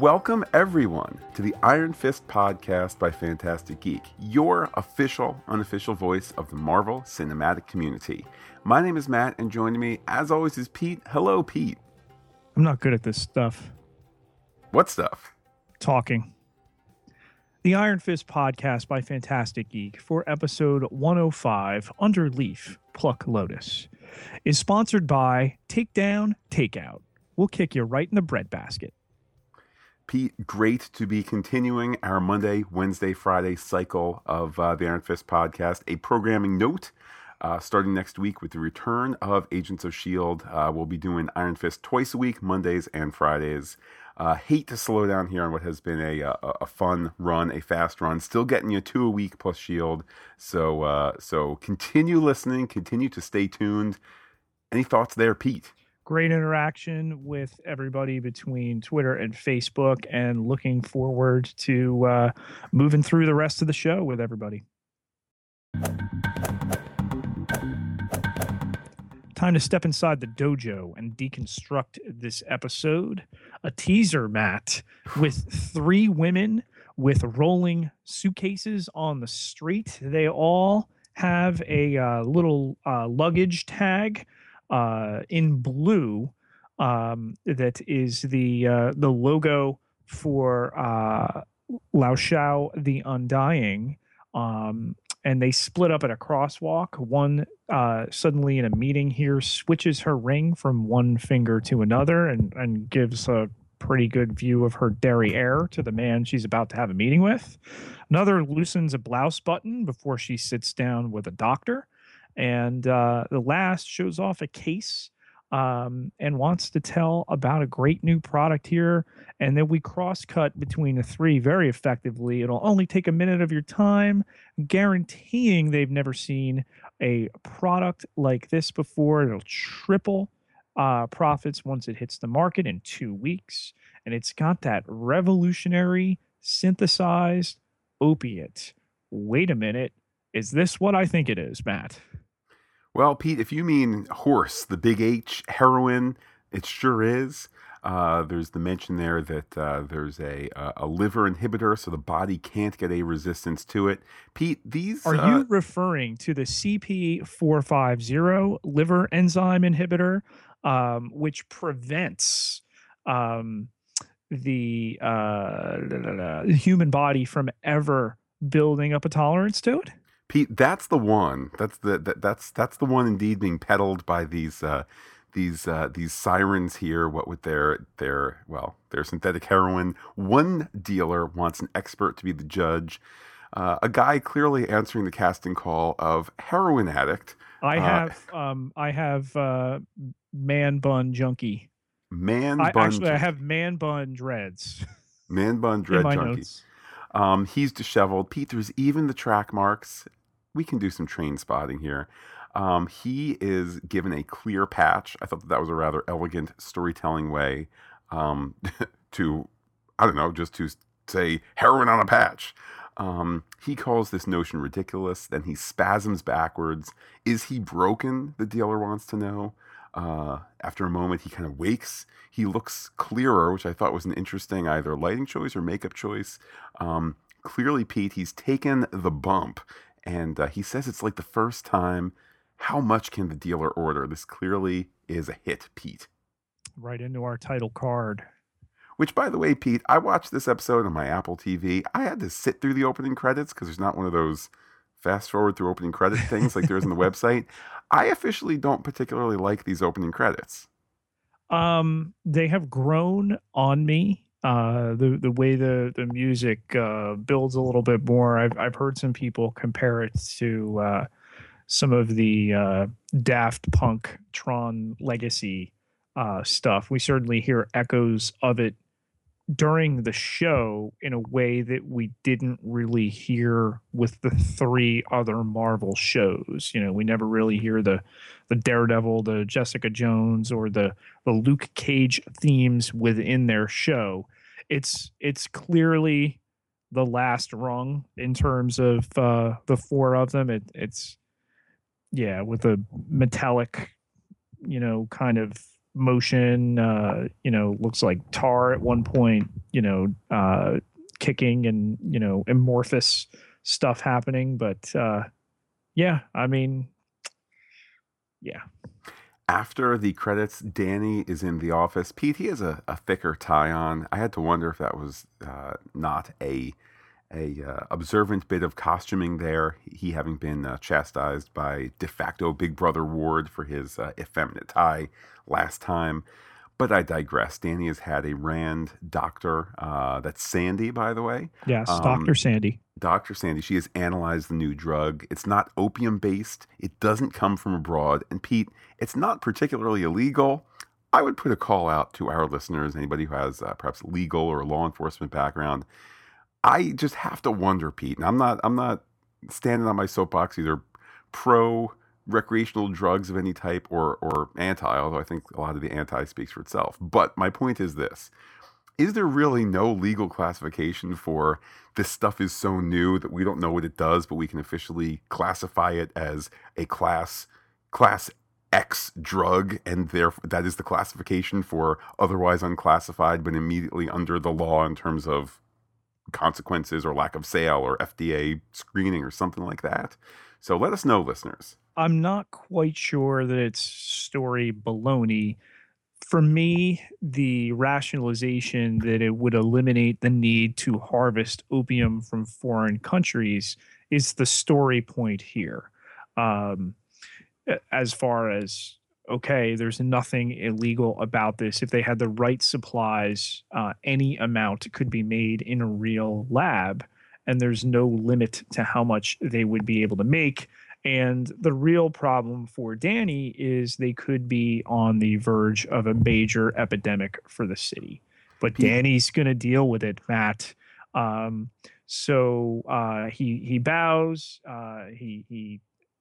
Welcome, everyone, to the Iron Fist podcast by Fantastic Geek, your official, unofficial voice of the Marvel cinematic community. My name is Matt, and joining me, as always, is Pete. Hello, Pete. I'm not good at this stuff. What stuff? Talking. The Iron Fist podcast by Fantastic Geek for episode 105, Under Leaf, Pluck Lotus, is sponsored by Takedown Takeout. We'll kick you right in the breadbasket. Pete, great to be continuing our Monday, Wednesday, Friday cycle of uh, the Iron Fist podcast. A programming note uh, starting next week with the return of Agents of S.H.I.E.L.D., uh, we'll be doing Iron Fist twice a week, Mondays and Fridays. Uh, hate to slow down here on what has been a, a, a, fun run, a fast run. Still getting you two a week plus Shield. So uh, so continue listening, continue to stay tuned. Any thoughts there, Pete? Great interaction with everybody between Twitter and Facebook, and looking forward to uh, moving through the rest of the show with everybody. Time to step inside the dojo and deconstruct this episode. A teaser, Matt, with three women with rolling suitcases on the street. They all have a uh, little uh, luggage tag uh, in blue um, that is the uh, the logo for uh, Lao Shao the Undying. Um, and they split up at a crosswalk. One uh, suddenly in a meeting here switches her ring from one finger to another and, and gives a pretty good view of her derriere to the man she's about to have a meeting with. Another loosens a blouse button before she sits down with a doctor. And uh, the last shows off a case um, and wants to tell about a great new product here. And then we cross cut between the three very effectively. It'll only take a minute of your time, guaranteeing they've never seen a product like this before. It'll triple uh, profits once it hits the market in two weeks. And it's got that revolutionary synthesized opiate. Wait a minute. Is this what I think it is, Matt? Well, Pete, if you mean horse, the big H, heroin, it sure is. Uh, there's the mention there that uh, there's a a liver inhibitor, so the body can't get a resistance to it. Pete, these are uh, you referring to the CP450 liver enzyme inhibitor, um, which prevents um, the uh, human body from ever building up a tolerance to it? Pete, that's the one. That's the that, that's that's the one indeed being peddled by these uh, these uh, these sirens here. What with their their well their synthetic heroin. One dealer wants an expert to be the judge. Uh, a guy clearly answering the casting call of heroin addict. I uh, have um I have uh, man bun junkie. Man I, bun. Actually, junkie. I have man bun dreads. Man bun dread junkie. Notes. Um, he's disheveled. Pete, there's even the track marks. We can do some train spotting here. Um, he is given a clear patch. I thought that, that was a rather elegant storytelling way um, to, I don't know, just to say heroin on a patch. Um, he calls this notion ridiculous. Then he spasms backwards. Is he broken? The dealer wants to know. Uh, after a moment, he kind of wakes. He looks clearer, which I thought was an interesting either lighting choice or makeup choice. Um, clearly, Pete, he's taken the bump, and uh, he says it's like the first time. How much can the dealer order? This clearly is a hit, Pete. Right into our title card. Which, by the way, Pete, I watched this episode on my Apple TV. I had to sit through the opening credits because there's not one of those fast forward through opening credit things like there is on the website. I officially don't particularly like these opening credits. Um, they have grown on me. Uh, the the way the the music uh, builds a little bit more. I've I've heard some people compare it to uh, some of the uh, Daft Punk Tron Legacy uh, stuff. We certainly hear echoes of it during the show in a way that we didn't really hear with the three other Marvel shows. You know, we never really hear the the Daredevil, the Jessica Jones, or the the Luke Cage themes within their show. It's it's clearly the last rung in terms of uh, the four of them. It, it's yeah, with a metallic, you know, kind of motion. Uh, you know, looks like tar at one point. You know, uh, kicking and you know amorphous stuff happening. But uh, yeah, I mean, yeah. After the credits, Danny is in the office. Pete, he has a, a thicker tie on. I had to wonder if that was uh, not a a uh, observant bit of costuming there. He having been uh, chastised by de facto Big Brother Ward for his uh, effeminate tie last time. But I digress. Danny has had a Rand doctor. Uh, that's Sandy, by the way. Yes, um, Dr. Sandy. Dr. Sandy. She has analyzed the new drug. It's not opium based, it doesn't come from abroad. And Pete, it's not particularly illegal. I would put a call out to our listeners, anybody who has uh, perhaps legal or law enforcement background. I just have to wonder, Pete, and I'm not I'm not standing on my soapbox either pro recreational drugs of any type or or anti, although I think a lot of the anti speaks for itself. But my point is this. Is there really no legal classification for this stuff is so new that we don't know what it does, but we can officially classify it as a class class X drug, and therefore that is the classification for otherwise unclassified, but immediately under the law in terms of consequences or lack of sale or FDA screening or something like that. So let us know, listeners. I'm not quite sure that it's story baloney. For me, the rationalization that it would eliminate the need to harvest opium from foreign countries is the story point here. Um, as far as okay, there's nothing illegal about this. If they had the right supplies, uh, any amount could be made in a real lab, and there's no limit to how much they would be able to make. And the real problem for Danny is they could be on the verge of a major epidemic for the city. But Danny's going to deal with it, Matt. Um, so uh, he he bows. Uh, he he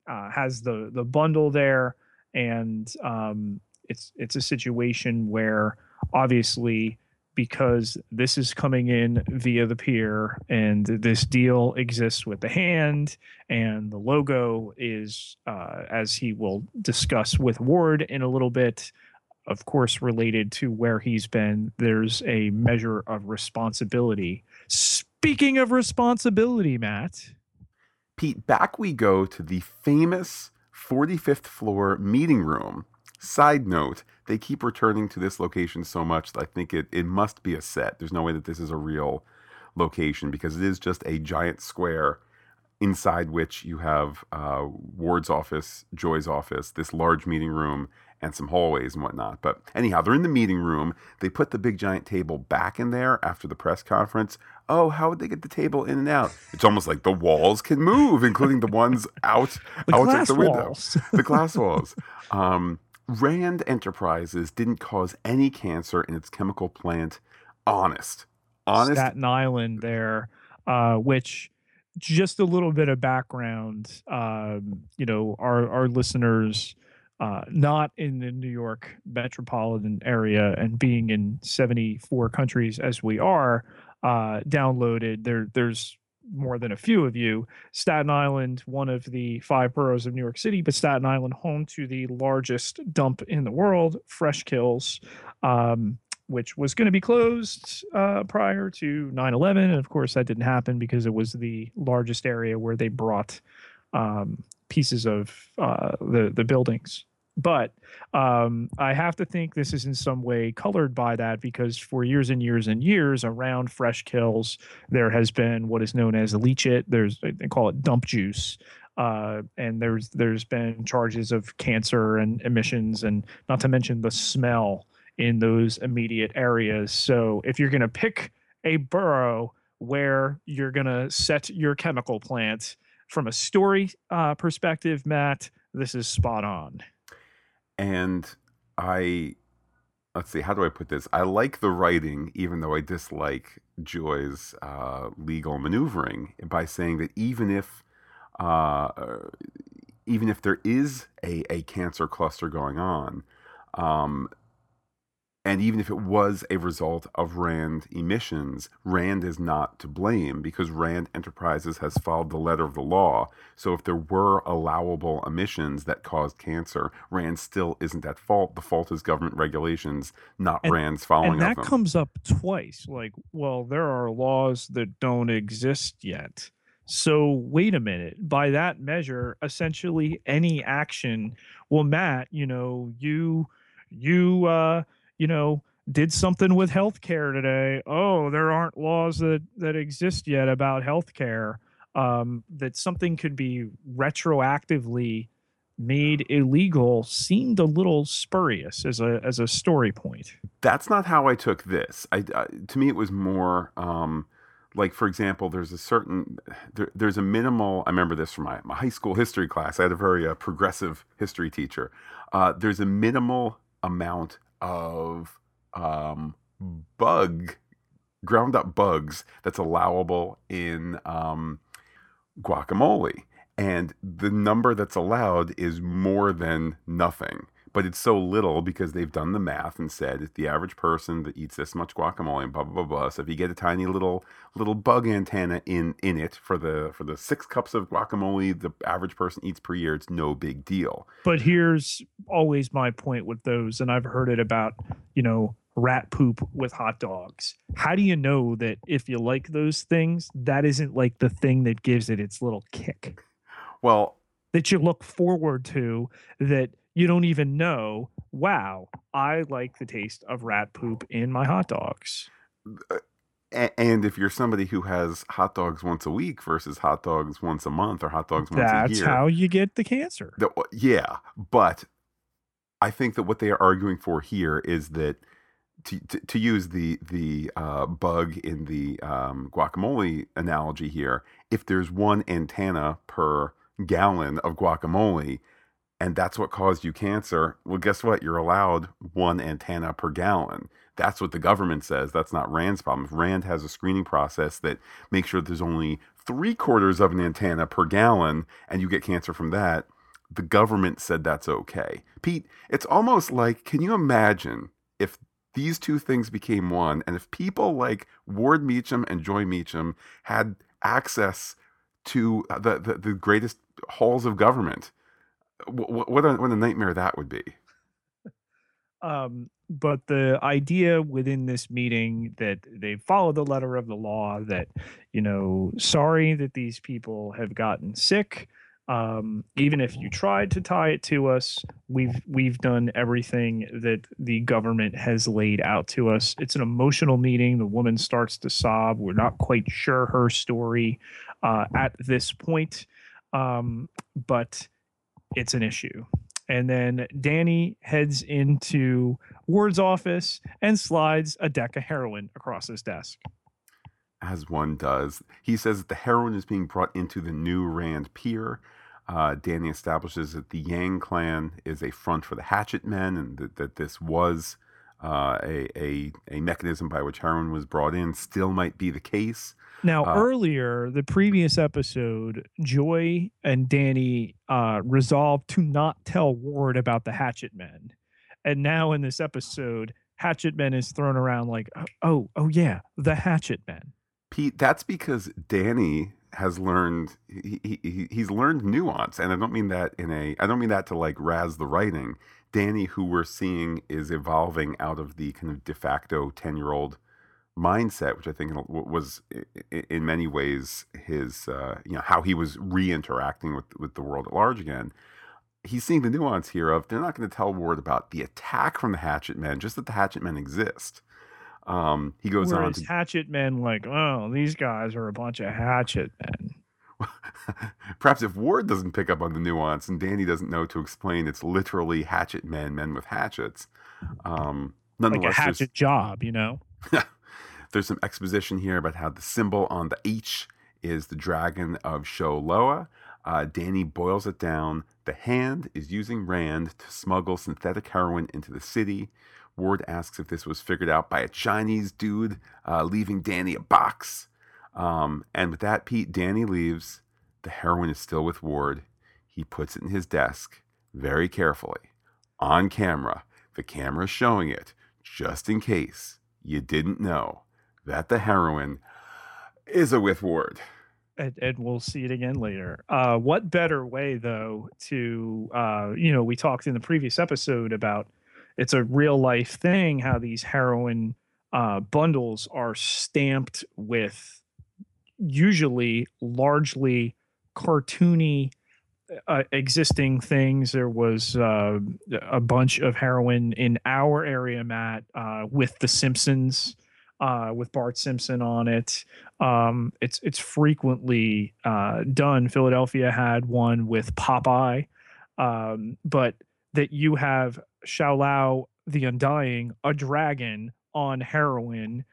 uh, has the the bundle there and um, it's it's a situation where obviously because this is coming in via the pier and this deal exists with the hand and the logo is uh, as he will discuss with ward in a little bit of course related to where he's been there's a measure of responsibility. Speaking of responsibility matt. Pete back we go to the famous 45th floor meeting room. Side note, they keep returning to this location so much that I think it, it must be a set. There's no way that this is a real location because it is just a giant square inside which you have uh, Ward's office, Joy's office, this large meeting room, and some hallways and whatnot. But anyhow, they're in the meeting room. They put the big giant table back in there after the press conference. Oh, how would they get the table in and out? It's almost like the walls can move, including the ones out the out at the window. the glass walls. Um, Rand Enterprises didn't cause any cancer in its chemical plant. Honest, honest. Staten Island there, uh, which just a little bit of background. Um, you know, our our listeners uh, not in the New York metropolitan area and being in 74 countries as we are, uh, downloaded. There, there's more than a few of you. Staten Island, one of the five boroughs of New York City, but Staten Island, home to the largest dump in the world, Fresh Kills, um, which was going to be closed uh, prior to 9 11. And of course, that didn't happen because it was the largest area where they brought um, pieces of uh, the, the buildings but um, I have to think this is in some way colored by that because for years and years and years around fresh kills, there has been what is known as leachate. There's they call it dump juice. Uh, and there's there's been charges of cancer and emissions, and not to mention the smell in those immediate areas. So if you're going to pick a borough where you're going to set your chemical plant from a story uh, perspective, Matt, this is spot on and I let's see, how do I put this? I like the writing, even though I dislike Joy's uh, legal maneuvering by saying that even if uh, even if there is a, a cancer cluster going on, um, And even if it was a result of RAND emissions, RAND is not to blame because RAND Enterprises has followed the letter of the law. So if there were allowable emissions that caused cancer, RAND still isn't at fault. The fault is government regulations, not And- RAND's following and that them. comes up twice. Like, well, there are laws that don't exist yet. So wait a minute. By that measure, essentially any action. Well, Matt, you know, you you uh, you know, did something with healthcare today. Oh, there aren't laws that that exist yet about healthcare. Um, that something could be retroactively made illegal seemed a little spurious as a as a story point. that's not how I took this. I, I to me it was more um, like for example, there's a certain there, there's a minimal. I remember this from my, my high school history class. I had a very uh, progressive history teacher. Uh, there's a minimal amount of um, bug ground up bugs that's allowable in um, guacamole. And the number that's allowed is more than nothing. But it's so little because they've done the math and said it's the average person that eats this much guacamole and blah blah blah blah. So if you get a tiny little little bug antenna in in it for the for the six cups of guacamole the average person eats per year, it's no big deal. But here's always my point with those, and I've heard it about, you know, rat poop with hot dogs. How do you know that if you like those things, that isn't like the thing that gives it its little kick Well, that you look forward to that you don't even know, wow, I like the taste of rat poop in my hot dogs. and if you're somebody who has hot dogs once a week versus hot dogs once a month or hot dogs once a year. That's how you get the cancer. The, yeah, but I think that what they are arguing for here is that to, to, to use the the uh, bug in the um, guacamole analogy here, if there's one antenna per gallon of guacamole, and that's what caused you cancer, well, guess what? You're allowed one antenna per gallon. That's what the government says. That's not Rand's problem. If Rand has a screening process that makes sure there's only three quarters of an antenna per gallon, and you get cancer from that, the government said that's okay. Pete, it's almost like can you imagine if these two things became one and if people like Ward Meacham and Joy Meacham had access to uh, the, the, the greatest halls of government, what, what, a, what a nightmare that would be. Um, but the idea within this meeting that they follow the letter of the law that you know sorry that these people have gotten sick. Um, even if you tried to tie it to us we've we've done everything that the government has laid out to us. It's an emotional meeting. The woman starts to sob. We're not quite sure her story uh, at this point. Um, but it's an issue and then Danny heads into Ward's office and slides a deck of heroin across his desk. As one does. He says that the heroin is being brought into the new Rand Pier. Uh, Danny establishes that the Yang clan is a front for the Hatchet Men and that, that this was uh, a, a, a mechanism by which heroin was brought in. Still might be the case. Now, Uh, earlier, the previous episode, Joy and Danny uh, resolved to not tell Ward about the Hatchet Men. And now in this episode, Hatchet Men is thrown around like, oh, oh yeah, the Hatchet Men. Pete, that's because Danny has learned he, he he's learned nuance, and I don't mean that in a I don't mean that to like razz the writing. Danny, who we're seeing is evolving out of the kind of de facto ten year old mindset, which I think was in many ways his uh, you know how he was re-interacting with with the world at large again. He's seeing the nuance here of they're not going to tell Ward about the attack from the Hatchet Men, just that the Hatchet Men exist. Um, he goes Whereas on to Hatchet Men, like, oh, these guys are a bunch of Hatchet Men. Perhaps if Ward doesn't pick up on the nuance and Danny doesn't know to explain, it's literally hatchet men, men with hatchets. Um, Like a hatchet job, you know? there's some exposition here about how the symbol on the H is the dragon of Shou-Lao. Uh, Danny boils it down. The hand is using Rand to smuggle synthetic heroin into the city. Ward asks if this was figured out by a Chinese dude, uh, leaving Danny a box. Um, and with that, Pete, Danny leaves. The heroin is still with Ward. He puts it in his desk very carefully on camera. The camera showing it. just in case you didn't know that the heroin is a with Ward. And, and, we'll see it again later. Uh, what better way, though, to uh, you know, we talked in the previous episode about it's a real life thing how these heroin uh, bundles are stamped with usually largely cartoony uh, existing things. There was uh, a bunch of heroin in our area, Matt, uh, with The Simpsons, uh, with Bart Simpson on it. Um, it's it's frequently uh, done. Philadelphia had one with Popeye, um, but that you have Shou-Lao the Undying, a dragon on heroin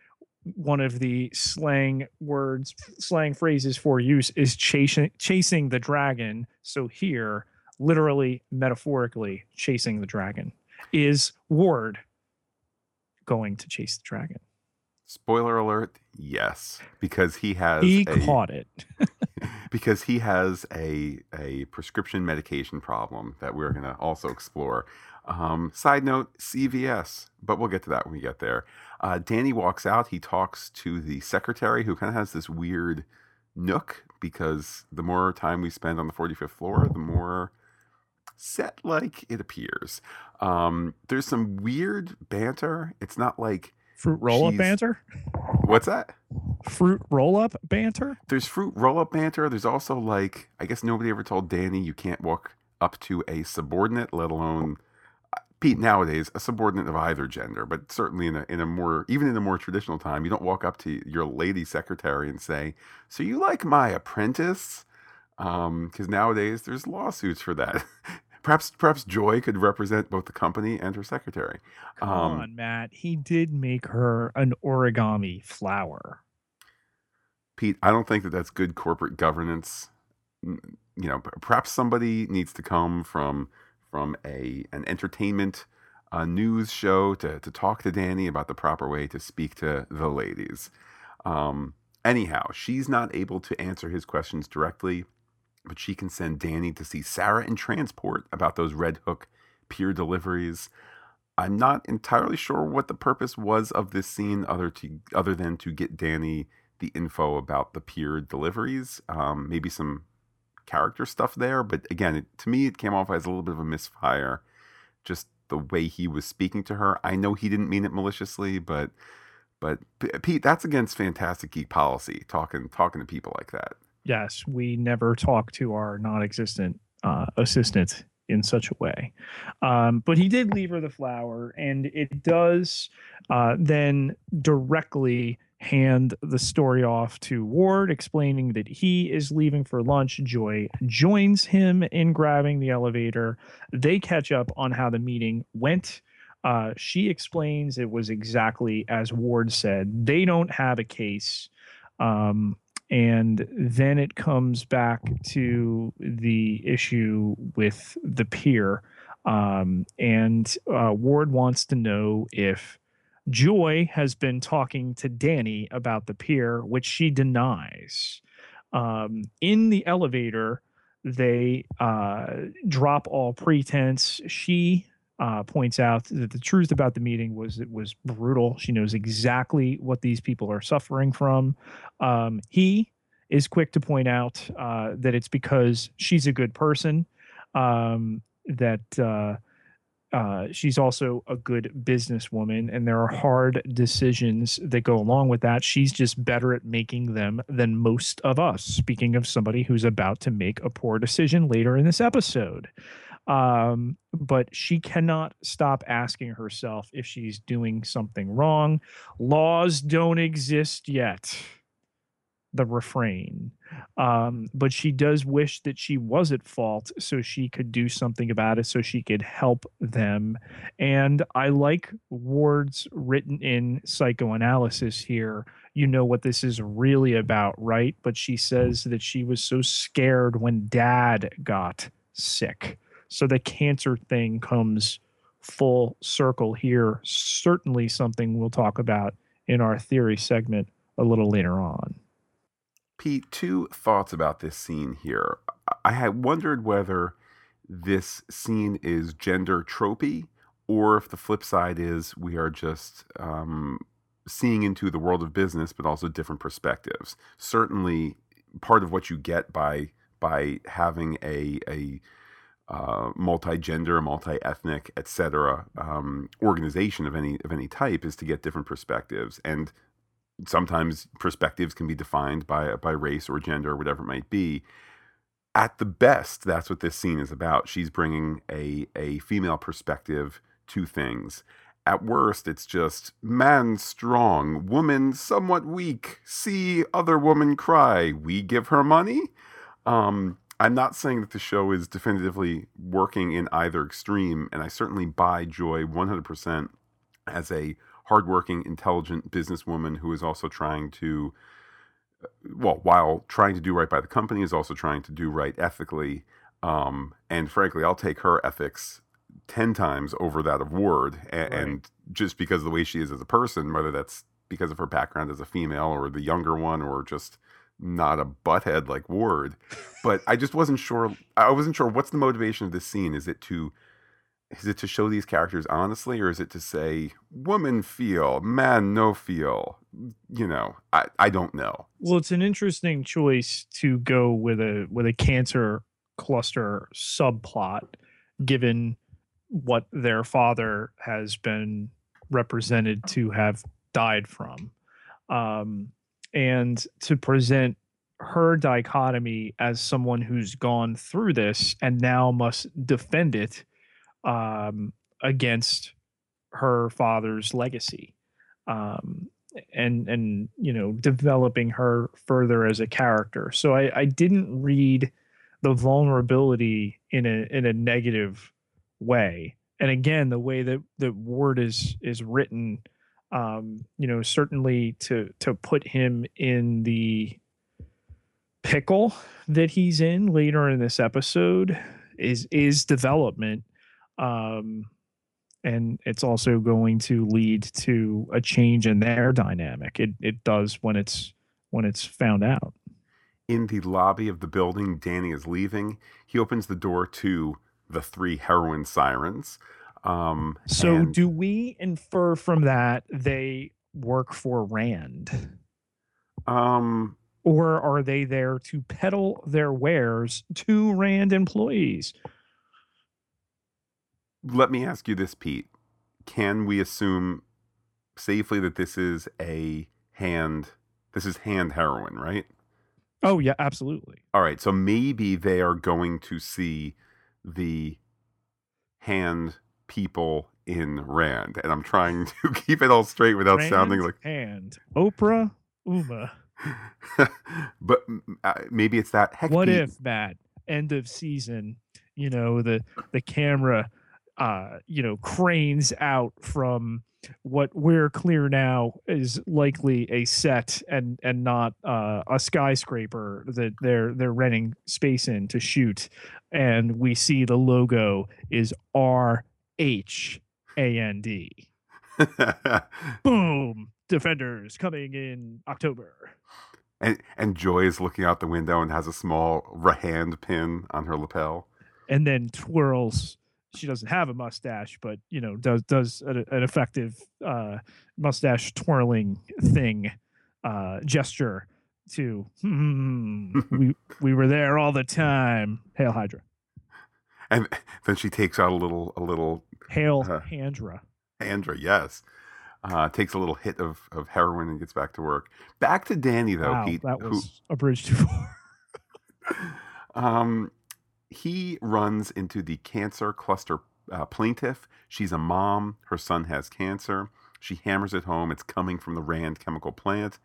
one of the slang words, slang phrases for use is chasing chasing the dragon. So here, literally, metaphorically, chasing the dragon is Ward going to chase the dragon. Spoiler alert: Yes, because he has he a, caught it. because he has a a prescription medication problem that we're going to also explore. Um, side note: CVS, but we'll get to that when we get there. Uh, Danny walks out. He talks to the secretary, who kind of has this weird nook because the more time we spend on the 45th floor, the more set like it appears. Um, there's some weird banter. It's not like fruit roll up banter. What's that? Fruit roll up banter. There's fruit roll up banter. There's also like I guess nobody ever told Danny you can't walk up to a subordinate, let alone Pete, nowadays, a subordinate of either gender, but certainly in a, in a more, even in a more traditional time, you don't walk up to your lady secretary and say, So you like my apprentice? Because um, nowadays there's lawsuits for that. perhaps perhaps Joy could represent both the company and her secretary. Come um, on, Matt. He did make her an origami flower. Pete, I don't think that that's good corporate governance. You know, perhaps somebody needs to come from from a an entertainment uh, news show to to talk to Danny about the proper way to speak to the ladies. Um, anyhow, she's not able to answer his questions directly, but she can send Danny to see Sarah in transport about those Red Hook pier deliveries. I'm not entirely sure what the purpose was of this scene, other to other than to get Danny the info about the pier deliveries. Um, maybe some character stuff there, but again, it, to me, it came off as a little bit of a misfire. Just the way he was speaking to her. I know he didn't mean it maliciously, but but Pete, that's against fantastic geek policy. Talking talking to people like that. Yes, we never talk to our non-existent uh, assistant in such a way. Um, but he did leave her the flower, and it does uh, then directly hand the story off to Ward, explaining that he is leaving for lunch. Joy joins him in grabbing the elevator. They catch up on how the meeting went. Uh, she explains it was exactly as Ward said. They don't have a case. Um, and then it comes back to the issue with the pier. Um, and uh, Ward wants to know if Joy has been talking to Danny about the pier, which she denies. Um, in the elevator, they uh, drop all pretense. She uh, points out that the truth about the meeting was it was brutal. She knows exactly what these people are suffering from. Um, he is quick to point out uh, that it's because she's a good person. Um, that uh, she's also a good businesswoman, and there are hard decisions that go along with that. She's just better at making them than most of us. Speaking of somebody who's about to make a poor decision later in this episode. Um, but she cannot stop asking herself if she's doing something wrong. Laws don't exist yet the refrain. Um, but she does wish that she was at fault so she could do something about it, so she could help them. And I like Ward's written in psychoanalysis here. You know what this is really about, right? But she says that she was so scared when dad got sick. So the cancer thing comes full circle here. Certainly something we'll talk about in our theory segment a little later on. Pete, two thoughts about this scene here. I had wondered whether this scene is gender tropey or if the flip side is we are just um, seeing into the world of business, but also different perspectives. Certainly, part of what you get by by having a a uh, multi-gender, multi-ethnic, etc. Um, organization of any of any type is to get different perspectives, and sometimes perspectives can be defined by by race or gender or whatever it might be. At the best, that's what this scene is about. She's bringing a a female perspective to things. At worst, it's just man strong, woman somewhat weak. See other woman cry. We give her money. Um, I'm not saying that the show is definitively working in either extreme, and I certainly buy Joy 100% as a hardworking, intelligent businesswoman who is also trying to, uh, well, while trying to do right by the company, is also trying to do right ethically. Um, and frankly, I'll take her ethics 10 times over that of Ward. And, right. and just because of the way she is as a person, whether that's because of her background as a female or the younger one or just not a butthead like Ward, but I just wasn't sure. I wasn't sure what's the motivation of this scene. Is it to is it to show these characters honestly, or is it to say woman feel, man no feel? You know, I I don't know. Well, it's an interesting choice to go with a with a cancer cluster subplot, given what their father has been represented to have died from. Um, and to present her dichotomy as someone who's gone through this and now must defend it um, against her father's legacy um, and and you know developing her further as a character so I, I didn't read the vulnerability in a in a negative way and again the way that the word is is written um, you know, certainly to to put him in the pickle that he's in later in this episode is is development. Um, and it's also going to lead to a change in their dynamic. It it does when it's when it's found out. In the lobby of the building, Danny is leaving. He opens the door to the three heroin sirens. Um, so, and, do we infer from that they work for Rand? Um, or are they there to peddle their wares to Rand employees? Let me ask you this, Pete. Can we assume safely that this is a hand this is hand heroin, right? Oh yeah, absolutely. All right, so maybe they are going to see the hand people in Rand, and I'm trying to keep it all straight without Rand sounding like and Oprah Uma. but uh, maybe it's that. Heck what if Matt? End of season. You know the the camera, uh, you know, cranes out from what we're clear now is likely a set and and not uh, a skyscraper that they're they're renting space in to shoot and we see the logo is R H A N D. Boom! Defenders coming in October. And and Joy is looking out the window and has a small hand pin on her lapel. And then twirls. She doesn't have a mustache, but you know does does an, an effective uh, mustache twirling thing uh, gesture to hmm, we we were there all the time. Hail Hydra. And then she takes out a little a little Hail uh, Handra. Handra, yes. Uh, takes a little hit of, of heroin and gets back to work. Back to Danny though, wow, Pete. That was who, a bridge too far. um, he runs into the cancer cluster uh, plaintiff. She's a mom. Her son has cancer. She hammers it home. It's coming from the Rand chemical plant.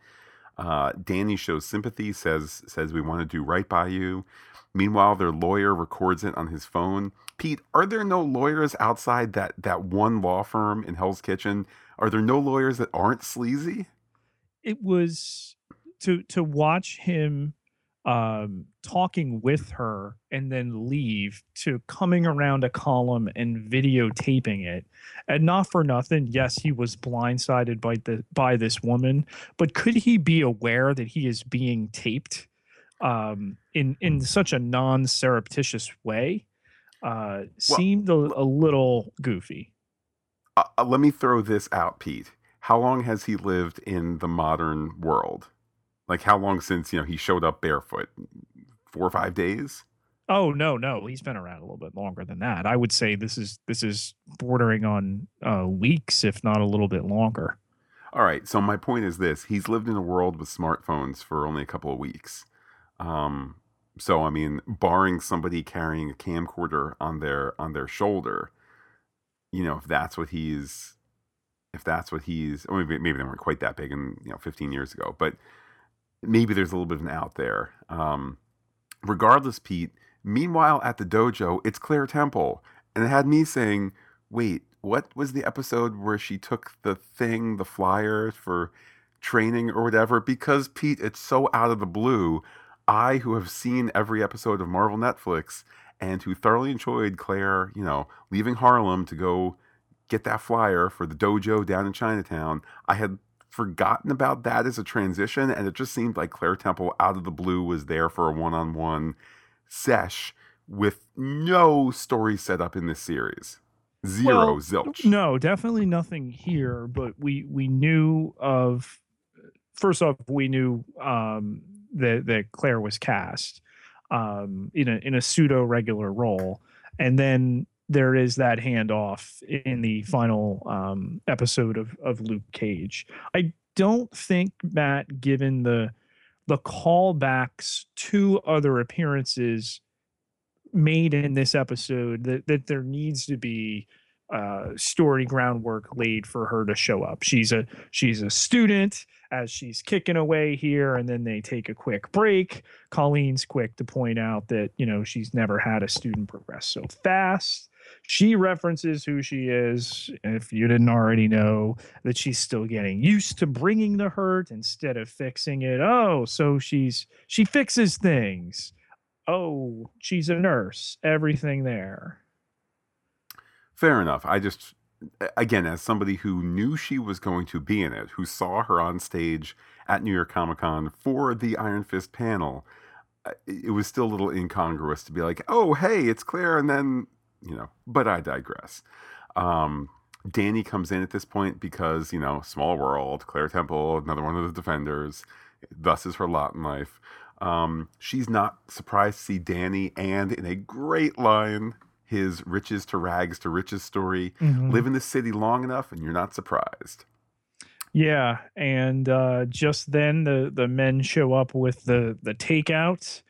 Uh, Danny shows sympathy, says says we want to do right by you. Meanwhile, their lawyer records it on his phone. Pete, are there no lawyers outside that that one law firm in Hell's Kitchen? Are there no lawyers that aren't sleazy? It was to to watch him um, talking with her and then leave to coming around a column and videotaping it. And not for nothing, yes, he was blindsided by the by this woman, but could he be aware that he is being taped? um, in in such a non surreptitious way uh, seemed a, a, little goofy. uh, uh, let me throw this out, Pete. How long has he lived in the modern world? Like how long since you know he showed up barefoot? Four or five days? Oh no, no, he's been around a little bit longer than that. I would say this is this is bordering on uh, weeks, if not a little bit longer. All right. So my point is this: he's lived in a world with smartphones for only a couple of weeks. Um, so I mean, barring somebody carrying a camcorder on their on their shoulder, you know, if that's what he's, if that's what he's, maybe, maybe they weren't quite that big, and you know, 15 years ago, but maybe there's a little bit of an out there. Um, regardless, Pete. Meanwhile, at the dojo, it's Claire Temple, and it had me saying, "Wait, what was the episode where she took the thing, the flyer for training or whatever?" Because Pete, it's so out of the blue. I, who have seen every episode of Marvel Netflix and who thoroughly enjoyed Claire, you know, leaving Harlem to go get that flyer for the dojo down in Chinatown, I had forgotten about that as a transition, and it just seemed like Claire Temple out of the blue was there for a one-on-one sesh with no story set up in this series. Zero well, zilch. No, definitely nothing here. But we we knew of. First off, we knew um, that that Claire was cast um, in a in a pseudo regular role, and then there is that handoff in the final um, episode of of Luke Cage. I don't think Matt, given the the callbacks to other appearances made in this episode, that that there needs to be uh, story groundwork laid for her to show up. She's a she's a student as she's kicking away here, and then they take a quick break. Colleen's quick to point out that you know she's never had a student progress so fast. She references who she is. If you didn't already know that she's still getting used to bringing the hurt instead of fixing it. Oh, so she's she fixes things. Oh, she's a nurse. Everything there. Fair enough. I just, again, as somebody who knew she was going to be in it, who saw her on stage at New York Comic Con for the Iron Fist panel, it was still a little incongruous to be like, oh, hey, it's Claire. And then, you know, but I digress. Um, Danny comes in at this point because, you know, small world, Claire Temple, another one of the defenders. Thus is her lot in life. Um, she's not surprised to see Danny, and in a great line, his riches to rags to riches story. Mm-hmm. Live in the city long enough, and you're not surprised. Yeah, and uh, just then the the men show up with the the takeout.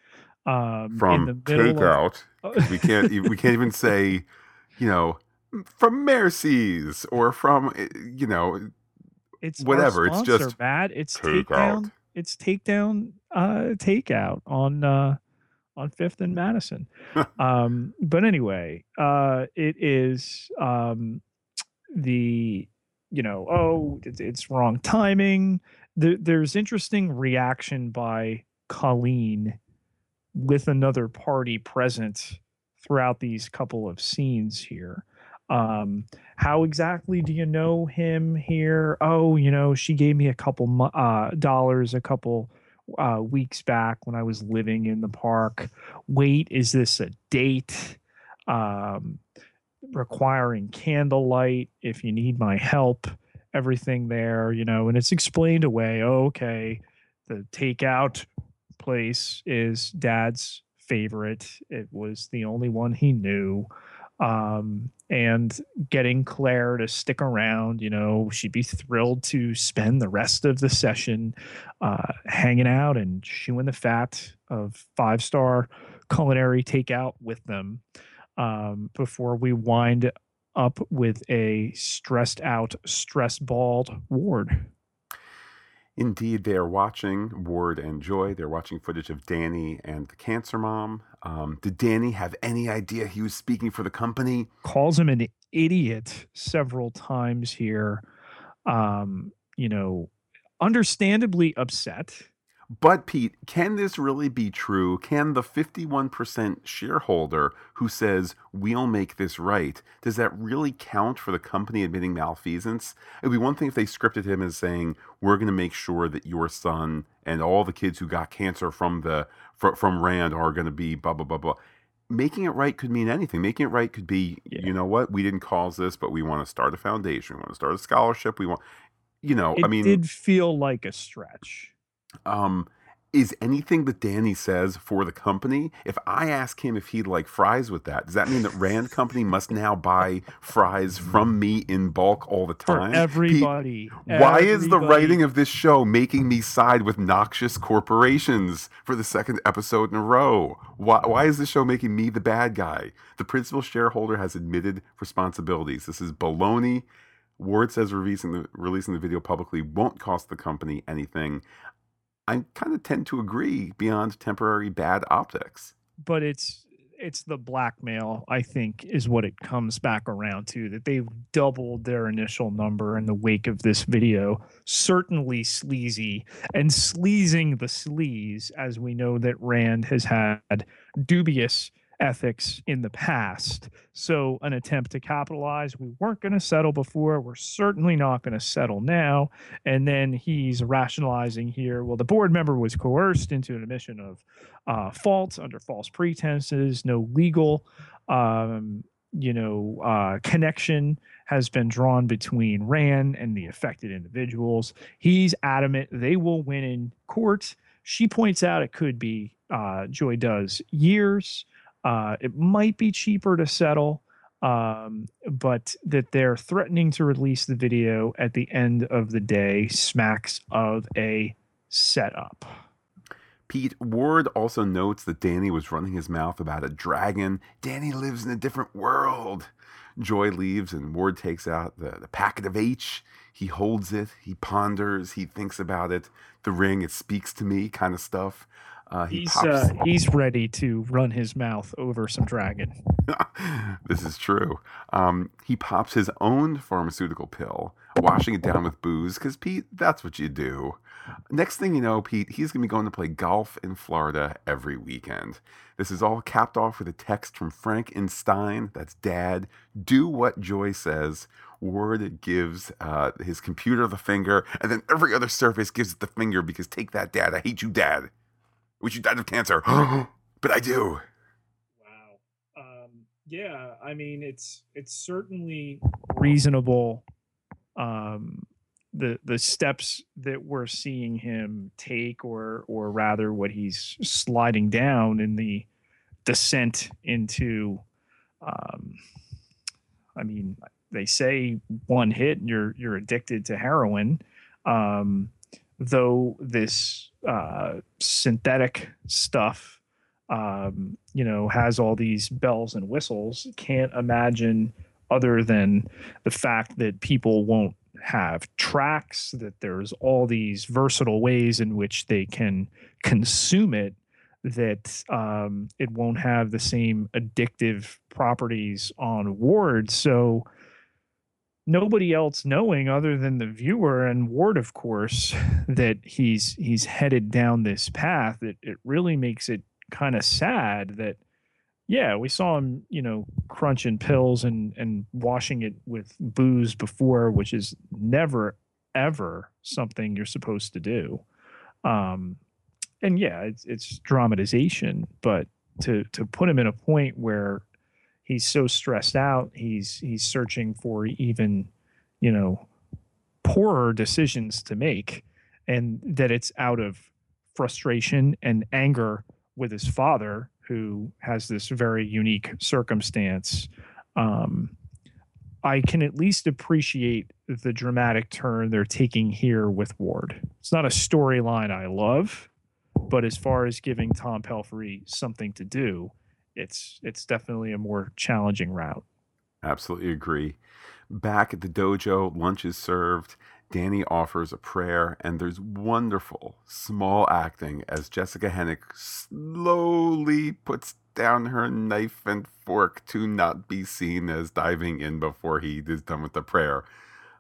Um, from takeout, of... we can't we can't even say, you know, from Mercy's or from eh, you know, it's whatever. It's just bad. It's takeout. takedown. It's takedown. Uh, takeout on uh on Fifth and Madison. um, but anyway, uh, it is um, the you know oh it's, it's wrong timing. The, there's interesting reaction by Colleen with another party present throughout these couple of scenes here. Um, how exactly do you know him here? Oh, you know, she gave me a couple uh, dollars, a couple uh, weeks back when I was living in the park. Wait, is this a date? Um, requiring candlelight if you need my help, everything there, you know, and it's explained away. Oh, okay, the takeout place is dad's favorite. It was the only one he knew um, and getting Claire to stick around. You know, she'd be thrilled to spend the rest of the session uh, hanging out and chewing the fat of five star culinary takeout with them um, before we wind up with a stressed out, stress balled Ward. Indeed, they are watching Ward and Joy. They're watching footage of Danny and the cancer mom. Um, did Danny have any idea he was speaking for the company? Calls him an idiot several times here. Um, you know, understandably upset but, Pete, can this really be true? Can the 51% shareholder who says, we'll make this right, does that really count for the company admitting malfeasance? It would be one thing if they scripted him as saying, we're going to make sure that your son and all the kids who got cancer from the from Rand are going to be blah, blah, blah, blah. making it right could mean anything. Making it right could be, yeah. you know what, we didn't cause this, but we want to start a foundation. We want to start a scholarship. We want, you know, it I mean, It did feel like a stretch. Um, is anything that Danny says for the company? If I ask him if he'd like fries with that, does that mean that Rand Company must now buy fries from me in bulk all the time? For everybody. Pete, why everybody. is the writing of this show making me side with noxious corporations for the second episode in a row? Why, why is this show making me the bad guy? The principal shareholder has admitted responsibilities. This is baloney. Ward says releasing the, releasing the video publicly won't cost the company anything. I kind of tend to agree beyond temporary bad optics. But it's it's the blackmail, I think, is what it comes back around to. That they've doubled their initial number in the wake of this video. Certainly sleazy and sleazing the sleaze, as we know that Rand has had dubious ethics in the past. So, an attempt to capitalize. We weren't going to settle before. We're certainly not going to settle now. And then he's rationalizing here well, the board member was coerced into an admission of uh, fault under false pretenses, no legal. Um, you know, uh, connection has been drawn between Rand and the affected individuals. He's adamant they will win in court. She points out it could be, uh, Joy does, years. Uh, it might be cheaper to settle, um, but that they're threatening to release the video at the end of the day smacks of a setup. Pete Ward also notes that Danny was running his mouth about a dragon. Danny lives in a different world. Joy leaves and Ward takes out the, the packet of H. He holds it, he ponders, he thinks about it. The ring, it speaks to me kind of stuff. Uh, he he's uh, he's ready to run his mouth over some dragon. this is true. Um, he pops his own pharmaceutical pill, washing it down with booze, because Pete, that's what you do. Next thing you know, Pete, he's going to be going to play golf in Florida every weekend. This is all capped off with a text from Frankenstein. That's dad. Do what Joy says. Ward gives uh, his computer the finger, and then every other surface gives it the finger because take that, dad. I hate you, dad. Wish you died of cancer. but I do. Wow. Um, yeah, I mean it's it's certainly reasonable um, the the steps that we're seeing him take or or rather what he's sliding down in the descent into um, I mean they say one hit and you're you're addicted to heroin um, though this uh, synthetic stuff, um, you know, has all these bells and whistles. Can't imagine other than the fact that people won't have tracks, that there's all these versatile ways in which they can consume it, that um, it won't have the same addictive properties on Ward. So, nobody else knowing other than the viewer and Ward, of course, that he's he's headed down this path. It it really makes it kind of sad that yeah, we saw him, you know, crunching pills and and washing it with booze before, which is never ever something you're supposed to do. Um and yeah, it's it's dramatization, but to to put him in a point where he's so stressed out. He's he's searching for even, you know, poorer decisions to make, and that it's out of frustration and anger with his father, who has this very unique circumstance. Um, I can at least appreciate the dramatic turn they're taking here with Ward. It's not a storyline I love, but as far as giving Tom Pelphrey something to do, it's it's definitely a more challenging route. Absolutely agree. Back at the dojo, lunch is served. Danny offers a prayer, and there's wonderful small acting as Jessica Henwick slowly puts down her knife and fork to not be seen as diving in before he is done with the prayer.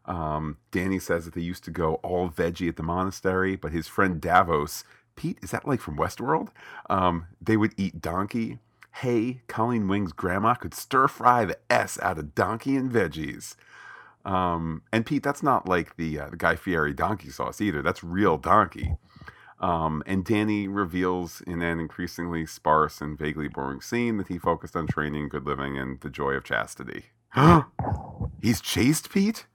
Um, Danny says that they used to go all veggie at the monastery, but his friend Davos, Pete, is that like from Westworld? Um, they would eat donkey hey, Colleen Wing's grandma could stir fry the S out of donkey and veggies. Um, and Pete, that's not like the uh, the Guy Fieri donkey sauce either. That's real donkey. Um, and Danny reveals in an increasingly sparse and vaguely boring scene that he focused on training, good living, and the joy of chastity. He's chased Pete?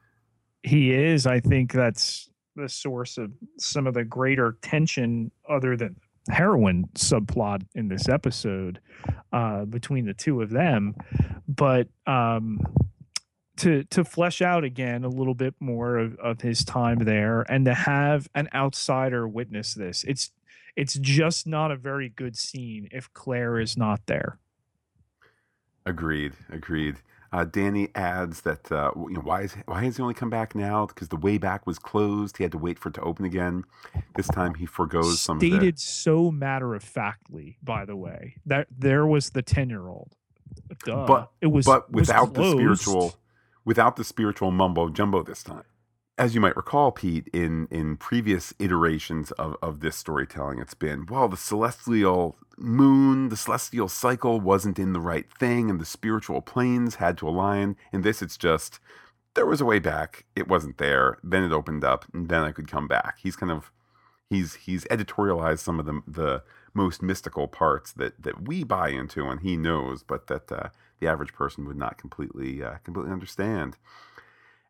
He is. I think that's the source of some of the greater tension, other than heroin subplot in this episode uh, between the two of them. But um, to to flesh out again a little bit more of, of his time there and to have an outsider witness this it's it's just not a very good scene if claire is not there. Agreed. Agreed uh, Danny adds that uh, you know why is why has he only come back now? Because the way back was closed. He had to wait for it to open again. This time he forgoes some. Stated so matter of factly, by the way, that there was the ten year old. But it was but without was the spiritual without the spiritual mumbo jumbo this time. As you might recall, Pete, in, in previous iterations of, of this storytelling, it's been, well, the celestial moon, the celestial cycle wasn't in the right thing, and the spiritual planes had to align. In this, it's just, there was a way back, it wasn't there, then it opened up, and then I could come back. He's kind of he's he's editorialized some of the the most mystical parts that that we buy into and he knows, but that uh, the average person would not completely uh, completely understand.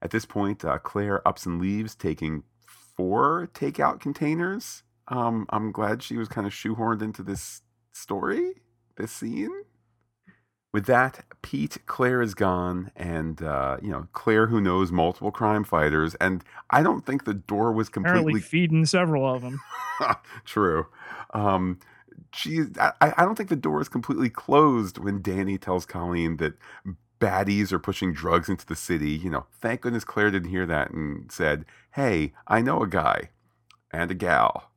At this point, uh, Claire ups and leaves, taking four takeout containers. Um, I'm glad she was kind of shoehorned into this story, this scene. With that, Pete, Claire is gone, and uh, you know Claire, who knows multiple crime fighters, and I don't think the door was completely Apparently feeding several of them. True. Um, she, I, I don't think the door is completely closed when Danny tells Colleen that baddies are pushing drugs into the city. You know, thank goodness Claire didn't hear that and said, Hey, I know a guy and a gal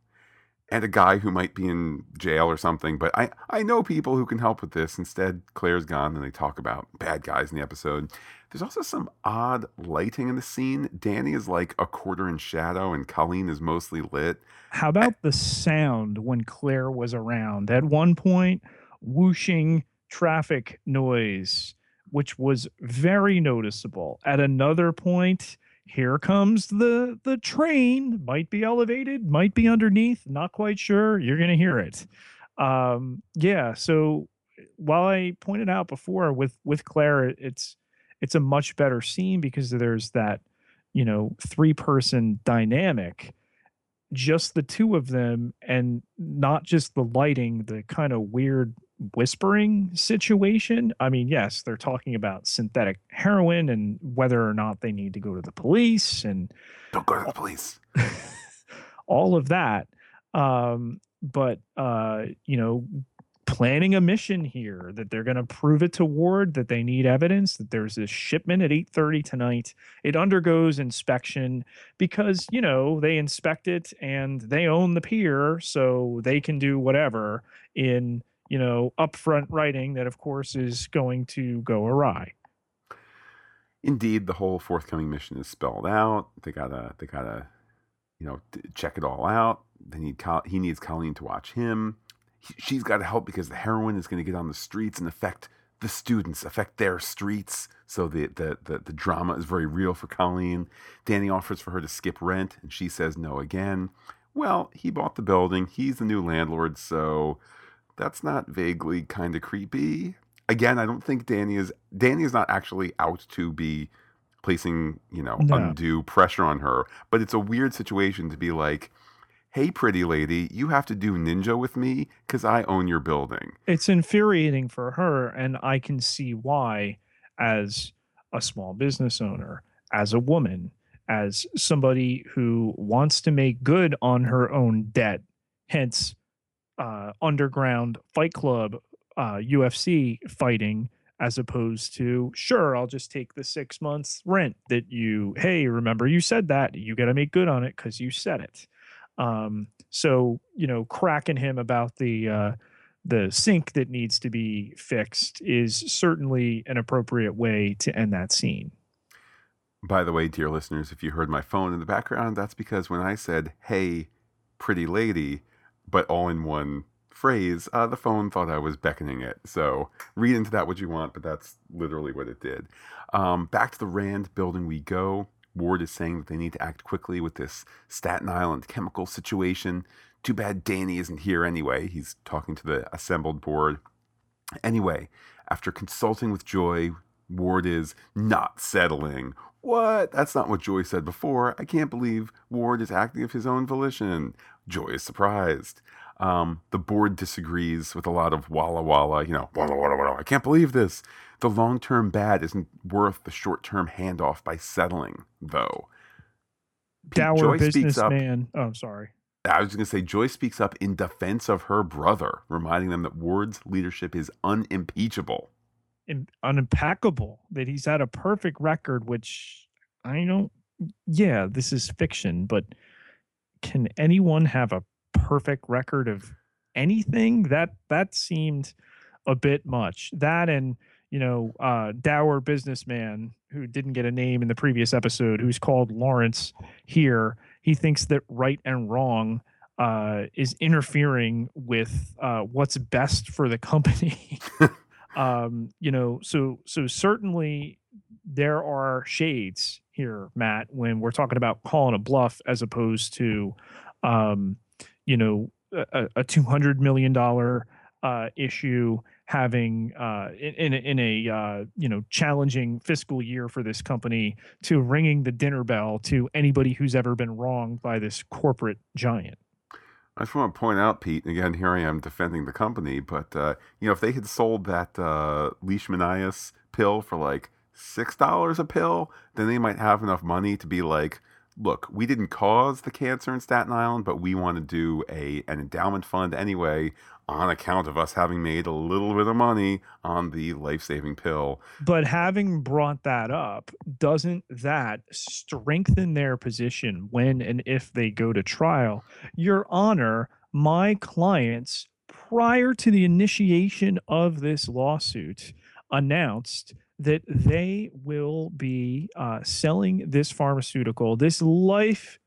and a guy who might be in jail or something, but I, I know people who can help with this. Instead, Claire's gone and they talk about bad guys in the episode. There's also some odd lighting in the scene. Danny is like a quarter in shadow and Colleen is mostly lit. How about the sound when Claire was around? At one point, whooshing traffic noise which was very noticeable. At another point, here comes the the train. Might be elevated, might be underneath. Not quite sure. You're gonna hear it. Um, yeah. So while I pointed out before with with Claire, it's it's a much better scene because there's that you know three person dynamic just the two of them and not just the lighting the kind of weird whispering situation. I mean, yes, they're talking about synthetic heroin and whether or not they need to go to the police and don't go to the police. all of that. Um, but uh, you know, planning a mission here that they're going to prove it to Ward that they need evidence that there's a shipment at 8:30 tonight. It undergoes inspection because, you know, they inspect it and they own the pier so they can do whatever in you know, upfront writing that, of course, is going to go awry. Indeed, the whole forthcoming mission is spelled out. They gotta, they gotta, you know, check it all out. They need, Col- he needs Colleen to watch him. He, she's got to help because the heroin is going to get on the streets and affect the students, affect their streets. So the, the, the, the drama is very real for Colleen. Danny offers for her to skip rent, and she says no again. Well, he bought the building. He's the new landlord, so that's not vaguely kind of creepy. Again, I don't think Danny is Danny is not actually out to be placing, you know, no. undue pressure on her, but it's a weird situation to be like, "Hey pretty lady, you have to do ninja with me cuz I own your building." It's infuriating for her and I can see why as a small business owner, as a woman, as somebody who wants to make good on her own debt, hence uh, underground fight club uh, UFC fighting as opposed to sure I'll just take the six months rent that you hey remember you said that you got to make good on it because you said it. Um, so you know cracking him about the uh, the sink that needs to be fixed is certainly an appropriate way to end that scene. By the way, dear listeners, if you heard my phone in the background, that's because when I said, "Hey, pretty lady," but all in one phrase, uh, the phone thought I was beckoning it. So read into that what you want, but that's literally what it did. Um, back to the Rand building we go. Ward is saying that they need to act quickly with this Staten Island chemical situation. Too bad Danny isn't here anyway. He's talking to the assembled board. Anyway, after consulting with Joy, Ward is not settling. What? That's not what Joy said before. I can't believe Ward is acting of his own volition. Joy is surprised. Um, the board disagrees with a lot of walla walla, you know, walla walla walla. I can't believe this. The long term bad isn't worth the short term handoff by settling, though. Dour businessman. Oh, I'm sorry. I was going to say, Joy speaks up in defense of her brother, reminding them that Ward's leadership is unimpeachable. Unimpeccable, that he's had a perfect record, which I don't, yeah, this is fiction, but can anyone have a perfect record of anything? That, that seemed a bit much. That and, you know, uh, dour businessman who didn't get a name in the previous episode, who's called Lawrence here he thinks that right and wrong uh, is interfering with uh, what's best for the company. um, you know, so so certainly there are shades here, Matt, when we're talking about calling a bluff as opposed to, um, you know, a, a two hundred million dollar uh, issue having uh, in, in a, in a uh, you know challenging fiscal year for this company to ringing the dinner bell to anybody who's ever been wronged by this corporate giant. I just want to point out, Pete. Again, here I am defending the company, but uh, you know, if they had sold that uh, leishmaniasis pill for like six dollars a pill, then they might have enough money to be like, look, we didn't cause the cancer in Staten Island, but we want to do a an endowment fund anyway on account of us having made a little bit of money on the life-saving pill. But having brought that up, doesn't that strengthen their position when and if they go to trial? Your honor, my clients prior to the initiation of this lawsuit announced that they will be uh, selling this pharmaceutical, this life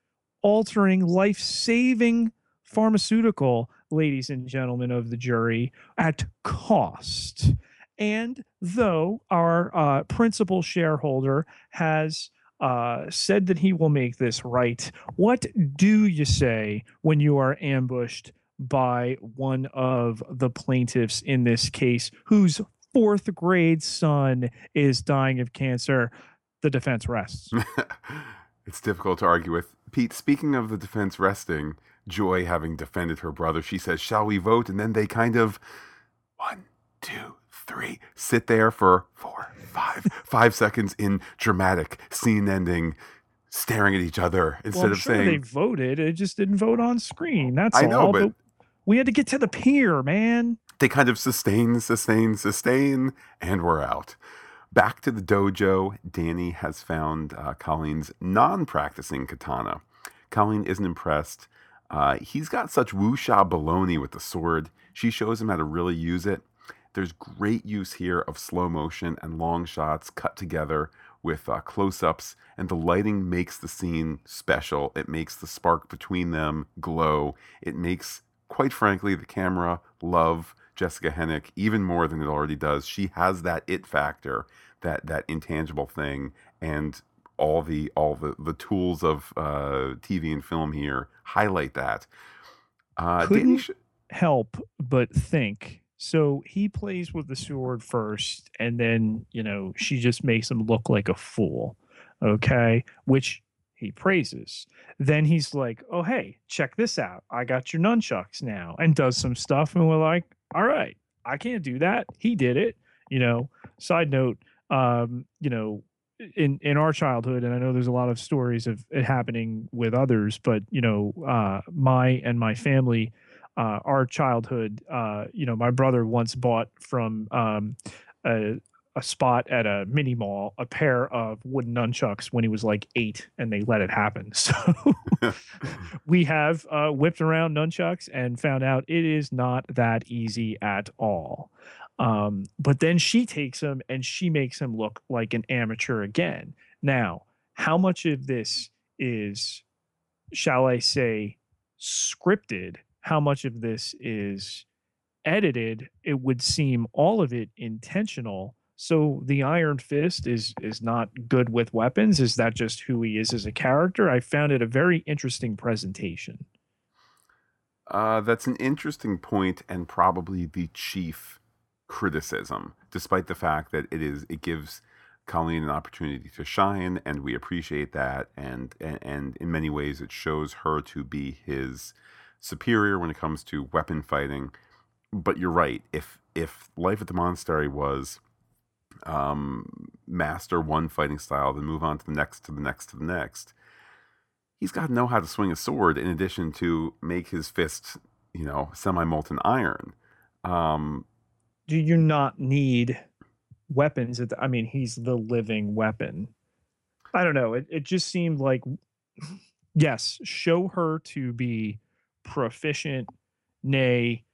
altering, life saving pharmaceutical, ladies and gentlemen of the jury, at cost. And though our uh, principal shareholder has uh, said that he will make this right, what do you say when you are ambushed by one of the plaintiffs in this case whose fourth grade son is dying of cancer, the defense rests. it's difficult to argue with. Pete, speaking of the defense resting, Joy having defended her brother, she says, Shall we vote? And then they kind of one, two, three, sit there for four, five, five seconds in dramatic scene ending staring at each other instead well, of sure saying they voted. It just didn't vote on screen. That's I all. know, but, but we had to get to the pier, man they kind of sustain, sustain, sustain, and we're out. Back to the dojo, Danny has found uh, Colleen's non practicing katana. Colleen isn't impressed. Uh, he's got such wuxia baloney with the sword. She shows him how to really use it. There's great use here of slow motion and long shots cut together with uh, close ups, and the lighting makes the scene special. It makes the spark between them glow. It makes, quite frankly, the camera love Jessica Henwick even more than it already does. She has that it factor, that that intangible thing, and all the all the the tools of uh, TV and film here highlight that. Uh, Couldn't sh- help but think. So he plays with the sword first, and then you know she just makes him look like a fool. Okay, which he praises. Then he's like, "Oh hey, check this out! I got your nunchucks now," and does some stuff, and we're like, all right, I can't do that. He did it. You know, side note, um, you know, in in our childhood, and I know there's a lot of stories of it happening with others, but you know, uh, my and my family, uh, our childhood, uh, you know, my brother once bought from um, a, a spot at a mini mall a pair of wooden nunchucks when he was like eight and they let it happen. So we have uh, whipped around nunchucks and found out it is not that easy at all. Um, but then she takes him and she makes him look like an amateur again. Now how much of this is shall i say scripted? How much of this is edited? It would seem all of it intentional so the Iron Fist is is not good with weapons. Is that just who he is as a character? I found it a very interesting presentation. Uh, that's an interesting point and probably the chief criticism, despite the fact that it is it gives Colleen an opportunity to shine, and we appreciate that. And, and and in many ways, it shows her to be his superior when it comes to weapon fighting. But you're right. If if life at the monastery was um, master one fighting style, then move on to the next, to the next, to the next. He's got to know how to swing a sword in addition to make his fists, you know, semi molten iron. Um, Do you not need weapons? The, I mean, he's the living weapon. I don't know. It, it just seemed like, yes, show her to be proficient, nay,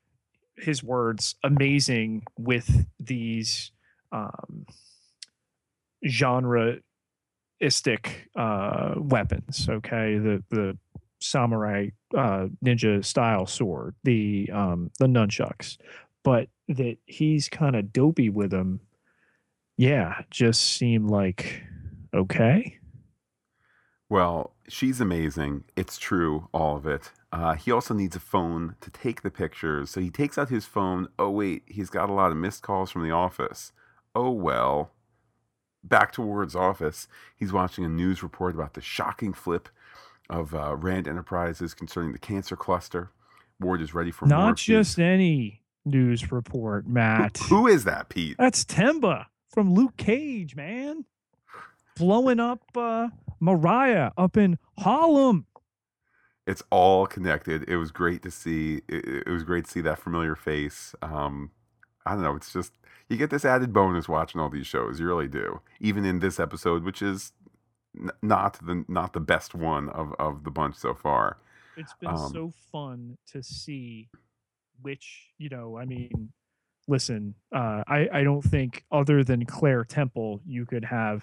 his words, amazing with these um, genre uh, weapons. Okay, the the samurai uh, ninja style sword, the um, the nunchucks, but that he's kind of dopey with them. Yeah, just seemed like okay. Well, she's amazing. It's true, all of it. Uh, he also needs a phone to take the pictures. So he takes out his phone. Oh, wait, he's got a lot of missed calls from the office. Oh, well. Back to Ward's office. He's watching a news report about the shocking flip of uh, Rand Enterprises concerning the cancer cluster. Ward is ready for Not just any news report, Matt. Who, who is that, Pete? That's Temba from Luke Cage, man. Blowing up uh, Mariah up in Harlem it's all connected. It was great to see. It, it was great to see that familiar face. Um, I don't know. It's just you get this added bonus watching all these shows. You really do. Even in this episode, which is n- not the not the best one of of the bunch so far. It's been um, so fun to see which you know. I mean, listen. Uh, I I don't think other than Claire Temple, you could have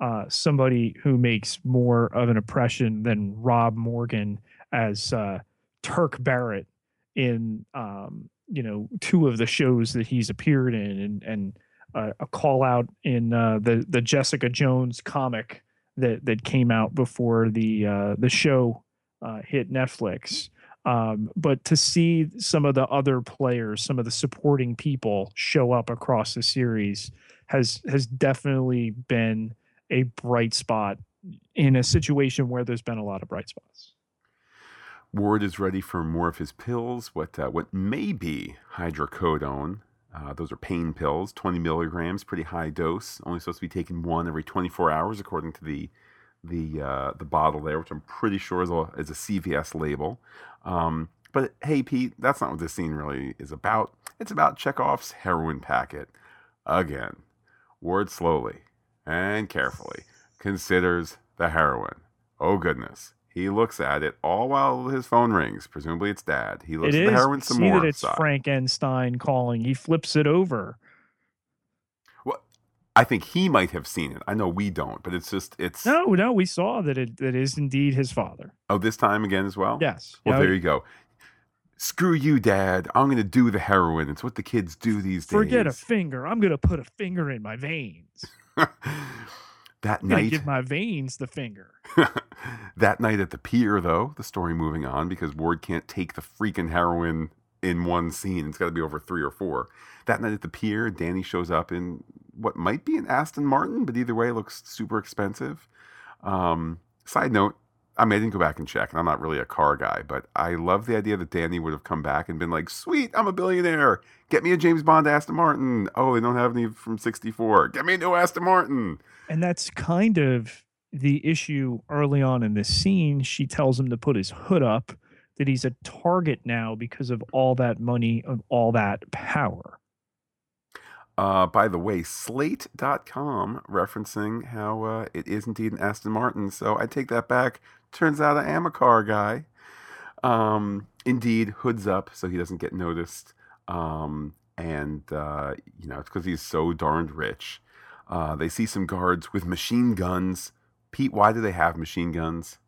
uh, somebody who makes more of an impression than Rob Morgan as uh, Turk Barrett in um, you know two of the shows that he's appeared in, and and uh, a call out in uh, the the Jessica Jones comic that that came out before the uh, the show uh, hit Netflix. Um, but to see some of the other players, some of the supporting people show up across the series has has definitely been a bright spot in a situation where there's been a lot of bright spots. Ward is ready for more of his pills, what uh, what may be hydrocodone. Uh, those are pain pills, 20 milligrams, pretty high dose. Only supposed to be taken one every 24 hours, according to the the uh, the bottle there, which I'm pretty sure is a, is a CVS label. Um, but hey, Pete, that's not what this scene really is about. It's about Chekhov's heroin packet. Again, Ward slowly and carefully considers the heroin. Oh goodness, he looks at it all while his phone rings. Presumably, it's Dad. He looks it at the heroin some see more. That it's Frankenstein calling. He flips it over. Well, I think he might have seen it. I know we don't, but it's just it's. No, no, we saw that it that is indeed his father. Oh, this time again as well. Yes. Well, there you go. Screw you, Dad. I'm going to do the heroin. It's what the kids do these days. Forget a finger. I'm going to put a finger in my veins. that night, give my veins the finger. that night at the pier, though, the story moving on because Ward can't take the freaking heroin in one scene. It's got to be over three or four. That night at the pier, Danny shows up in what might be an Aston Martin, but either way, looks super expensive. Um, side note, I mean, I didn't go back and check, and I'm not really a car guy, but I love the idea that Danny would have come back and been like, "Sweet, I'm a billionaire. Get me a James Bond Aston Martin. Oh, they don't have any from '64. Get me a new Aston Martin." And that's kind of the issue early on in this scene. She tells him to put his hood up, that he's a target now because of all that money and all that power. Uh, by the way, Slate.com referencing how uh, it is indeed an Aston Martin. So I take that back. Turns out I am a car guy. Um, indeed, hoods up so he doesn't get noticed. Um, and, uh, you know, it's because he's so darned rich. Uh, they see some guards with machine guns. Pete, why do they have machine guns?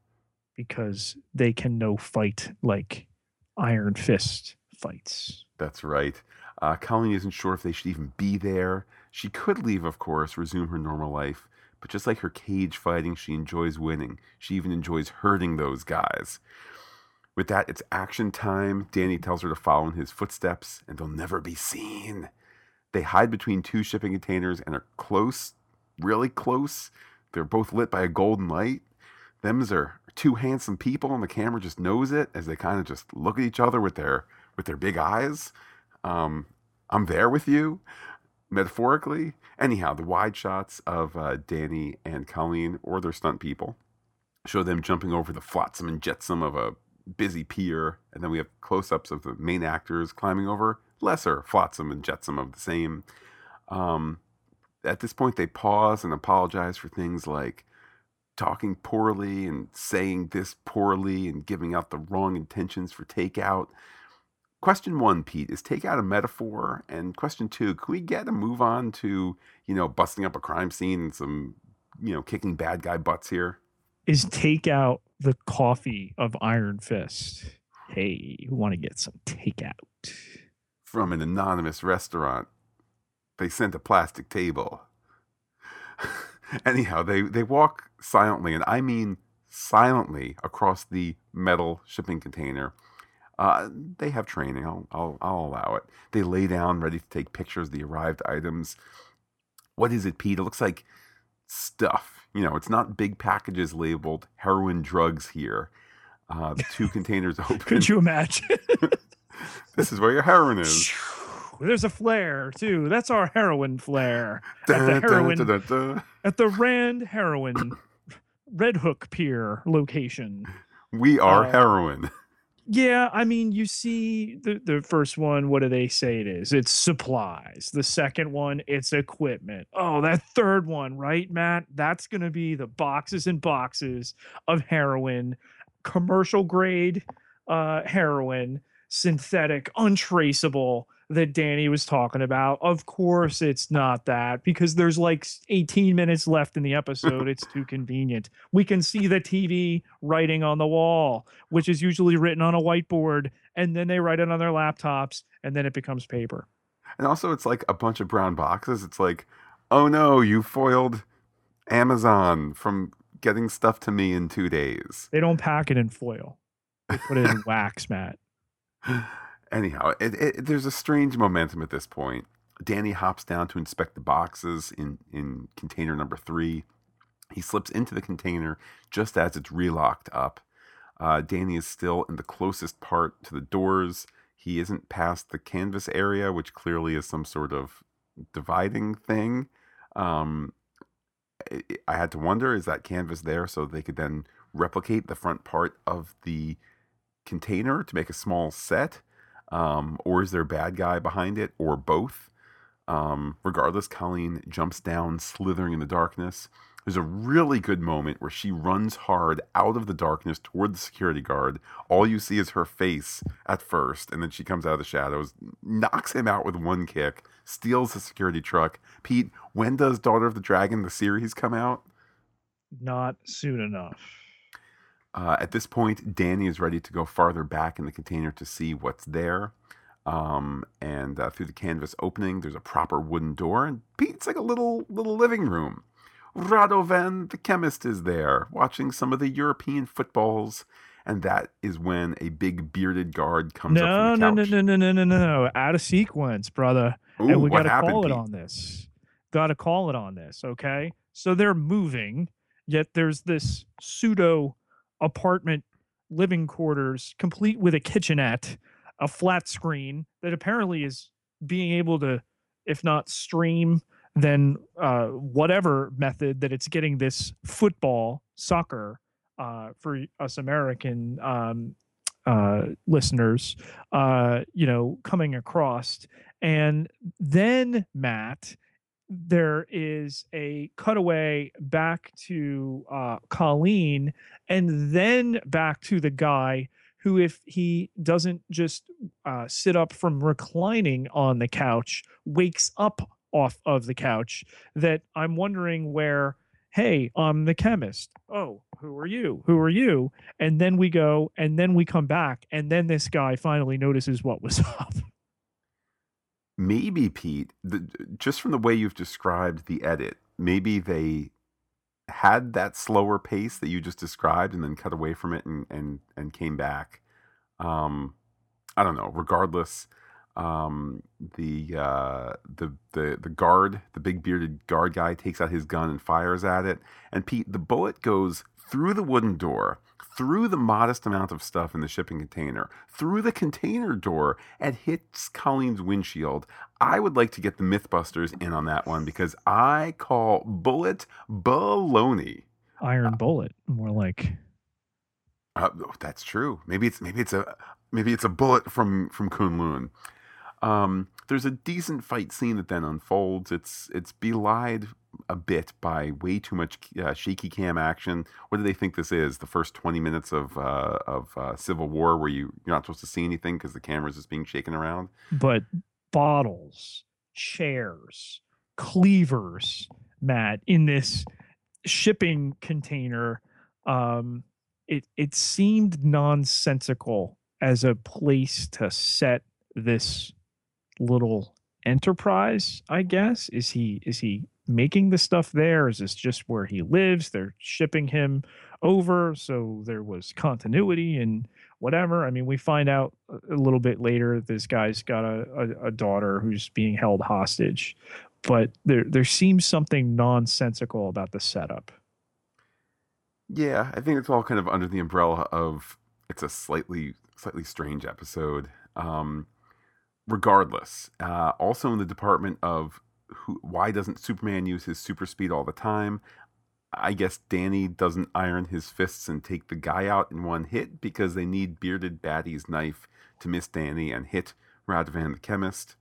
Because they can no fight like Iron Fist fights. That's right. Uh, Colleen isn't sure if they should even be there. She could leave, of course, resume her normal life, but just like her cage fighting, she enjoys winning. She even enjoys hurting those guys. With that, it's action time. Danny tells her to follow in his footsteps and they'll never be seen. They hide between two shipping containers and are close, really close. They're both lit by a golden light. Them's are two handsome people, and the camera just knows it as they kind of just look at each other with their with their big eyes. Um, I'm there with you, metaphorically. Anyhow, the wide shots of uh, Danny and Colleen or their stunt people show them jumping over the flotsam and jetsam of a busy pier, and then we have close-ups of the main actors climbing over lesser flotsam and jetsam of the same. Um, at this point, they pause and apologize for things like talking poorly and saying this poorly and giving out the wrong intentions for takeout. Question one, Pete, is take out a metaphor? And question two, can we get a move on to, you know, busting up a crime scene and some, you know, kicking bad guy butts here? Is takeout the coffee of Iron Fist? Hey, you want to get some takeout? From an anonymous restaurant. They sent a plastic table. Anyhow, they, they walk silently, and I mean silently, across the metal shipping container. Uh, they have training. I'll, I'll, I'll allow it. They lay down, ready to take pictures of the arrived items. What is it, Pete? It looks like stuff. You know, it's not big packages labeled heroin drugs here. Uh, the two containers open. Could you imagine? this is where your heroin is. There's a flare too. That's our heroin flare at the heroin at the Rand Heroin Red Hook Pier location. We are uh, heroin. Yeah, I mean, you see the the first one. What do they say it is? It's supplies. The second one, it's equipment. Oh, that third one, right, Matt? That's gonna be the boxes and boxes of heroin, commercial grade uh, heroin, synthetic, untraceable that Danny was talking about. Of course, it's not that because there's like 18 minutes left in the episode. it's too convenient. We can see the TV writing on the wall, which is usually written on a whiteboard, and then they write it on their laptops, and then it becomes paper. And also, it's like a bunch of brown boxes. It's like, oh no, you foiled Amazon from getting stuff to me in two days. They don't pack it in foil. They put it in wax, Matt anyhow, it, it, there's a strange momentum at this point. Danny hops down to inspect the boxes in, in container number three. He slips into the container just as it's relocked up. Uh, Danny is still in the closest part to the doors. He isn't past the canvas area, which clearly is some sort of dividing thing. Um, I had to wonder is that canvas there so they could then replicate the front part of the container to make a small set? Um, or is there a bad guy behind it, or both? Um, regardless, Colleen jumps down, slithering in the darkness. There's a really good moment where she runs hard out of the darkness toward the security guard. All you see is her face at first, and then she comes out of the shadows, knocks him out with one kick, steals the security truck. Pete, when does Daughter of the Dragon, the series, come out? Not soon enough. Uh, at this point, Danny is ready to go farther back in the container to see what's there. Um, and uh, through the canvas opening, there's a proper wooden door, and Pete's like a little little living room. Radovan, the chemist, is there, watching some of the European footballs, and that is when a big bearded guard comes no, up. No, no, no, no, no, no, no, no, out of sequence, brother. Ooh, and we got to call Pete? it on this. Got to call it on this, okay? So they're moving, yet there's this pseudo apartment living quarters, complete with a kitchenette, a flat screen that apparently is being able to, if not stream, then uh, whatever method that it's getting this football, soccer uh, for us American um, uh, listeners, uh, you know, coming across. And then, Matt, there is a cutaway back to uh, Colleen and then back to the guy who, if he doesn't just uh, sit up from reclining on the couch, wakes up off of the couch. That I'm wondering where, hey, I'm the chemist. Oh, who are you? Who are you? And then we go, and then we come back, and then this guy finally notices what was up. Maybe Pete, the, just from the way you've described the edit, maybe they had that slower pace that you just described and then cut away from it and and, and came back. Um, I don't know. Regardless, um, the uh, the the the guard, the big bearded guard guy, takes out his gun and fires at it. And Pete, the bullet goes through the wooden door, through the modest amount of stuff in the shipping container, through the container door, and hits Colleen's windshield. I would like to get the MythBusters in on that one because I call bullet baloney. Iron uh, bullet, more like. Uh, that's true. Maybe it's maybe it's a maybe it's a bullet from from Kunlun. Um, there's a decent fight scene that then unfolds. It's it's belied a bit by way too much uh, shaky cam action. What do they think this is? The first 20 minutes of uh, of uh, Civil War where you you're not supposed to see anything because the camera's just being shaken around. But bottles, chairs, cleavers, Matt, in this shipping container, um, it it seemed nonsensical as a place to set this little enterprise i guess is he is he making the stuff there? Is this just where he lives? They're shipping him over so there was continuity and whatever. I mean we find out a little bit later this guy's got a, a, a daughter who's being held hostage but there there seems something nonsensical about the setup. Yeah i think it's all kind of under the umbrella of it's a slightly slightly strange episode um regardless, uh, also in the department of who, why doesn't Superman use his super speed all the time? I guess Danny doesn't iron his fists and take the guy out in one hit because they need bearded Batty's knife to miss Danny and hit Radovan the chemist.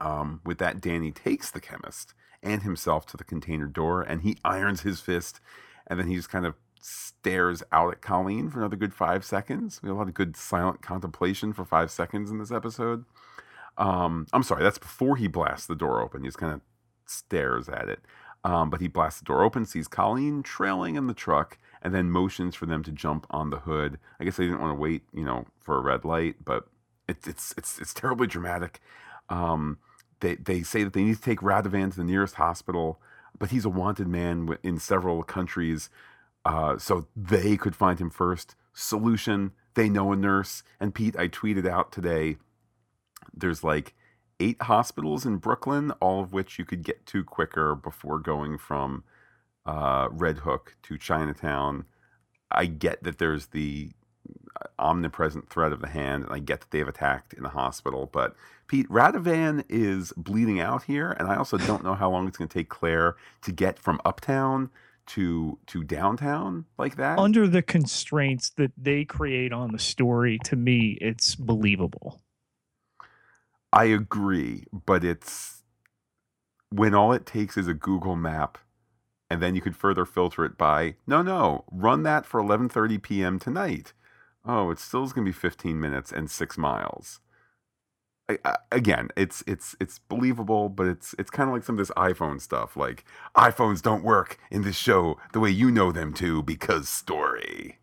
Um, with that, Danny takes the chemist and himself to the container door and he irons his fist and then he just kind of stares out at Colleen for another good five seconds. We have a lot of good silent contemplation for five seconds in this episode. Um, I'm sorry, that's before he blasts the door open. He just kind of stares at it. Um, but he blasts the door open, sees Colleen trailing in the truck, and then motions for them to jump on the hood. I guess they didn't want to wait, you know, for a red light, but it, it's it's it's terribly dramatic. Um, they they say that they need to take Radovan to the nearest hospital, but he's a wanted man in several countries, uh, so they could find him first. Solution: they know a nurse. And Pete, I tweeted out today there's like eight hospitals in Brooklyn, all of which you could get to quicker before going from uh, Red Hook to Chinatown. I get that there's the uh, omnipresent threat of the hand, and I get that they've attacked in the hospital. But Pete Radovan is bleeding out here, and I also don't know how long it's going to take Claire to get from uptown to to downtown like that. Under the constraints that they create on the story, to me, it's believable. I agree, but it's when all it takes is a Google map and then you could further filter it by no no run that for 11:30 p.m. tonight. Oh, it still is going to be 15 minutes and 6 miles. I, I, again, it's it's it's believable, but it's it's kind of like some of this iPhone stuff. Like iPhones don't work in this show the way you know them to because story.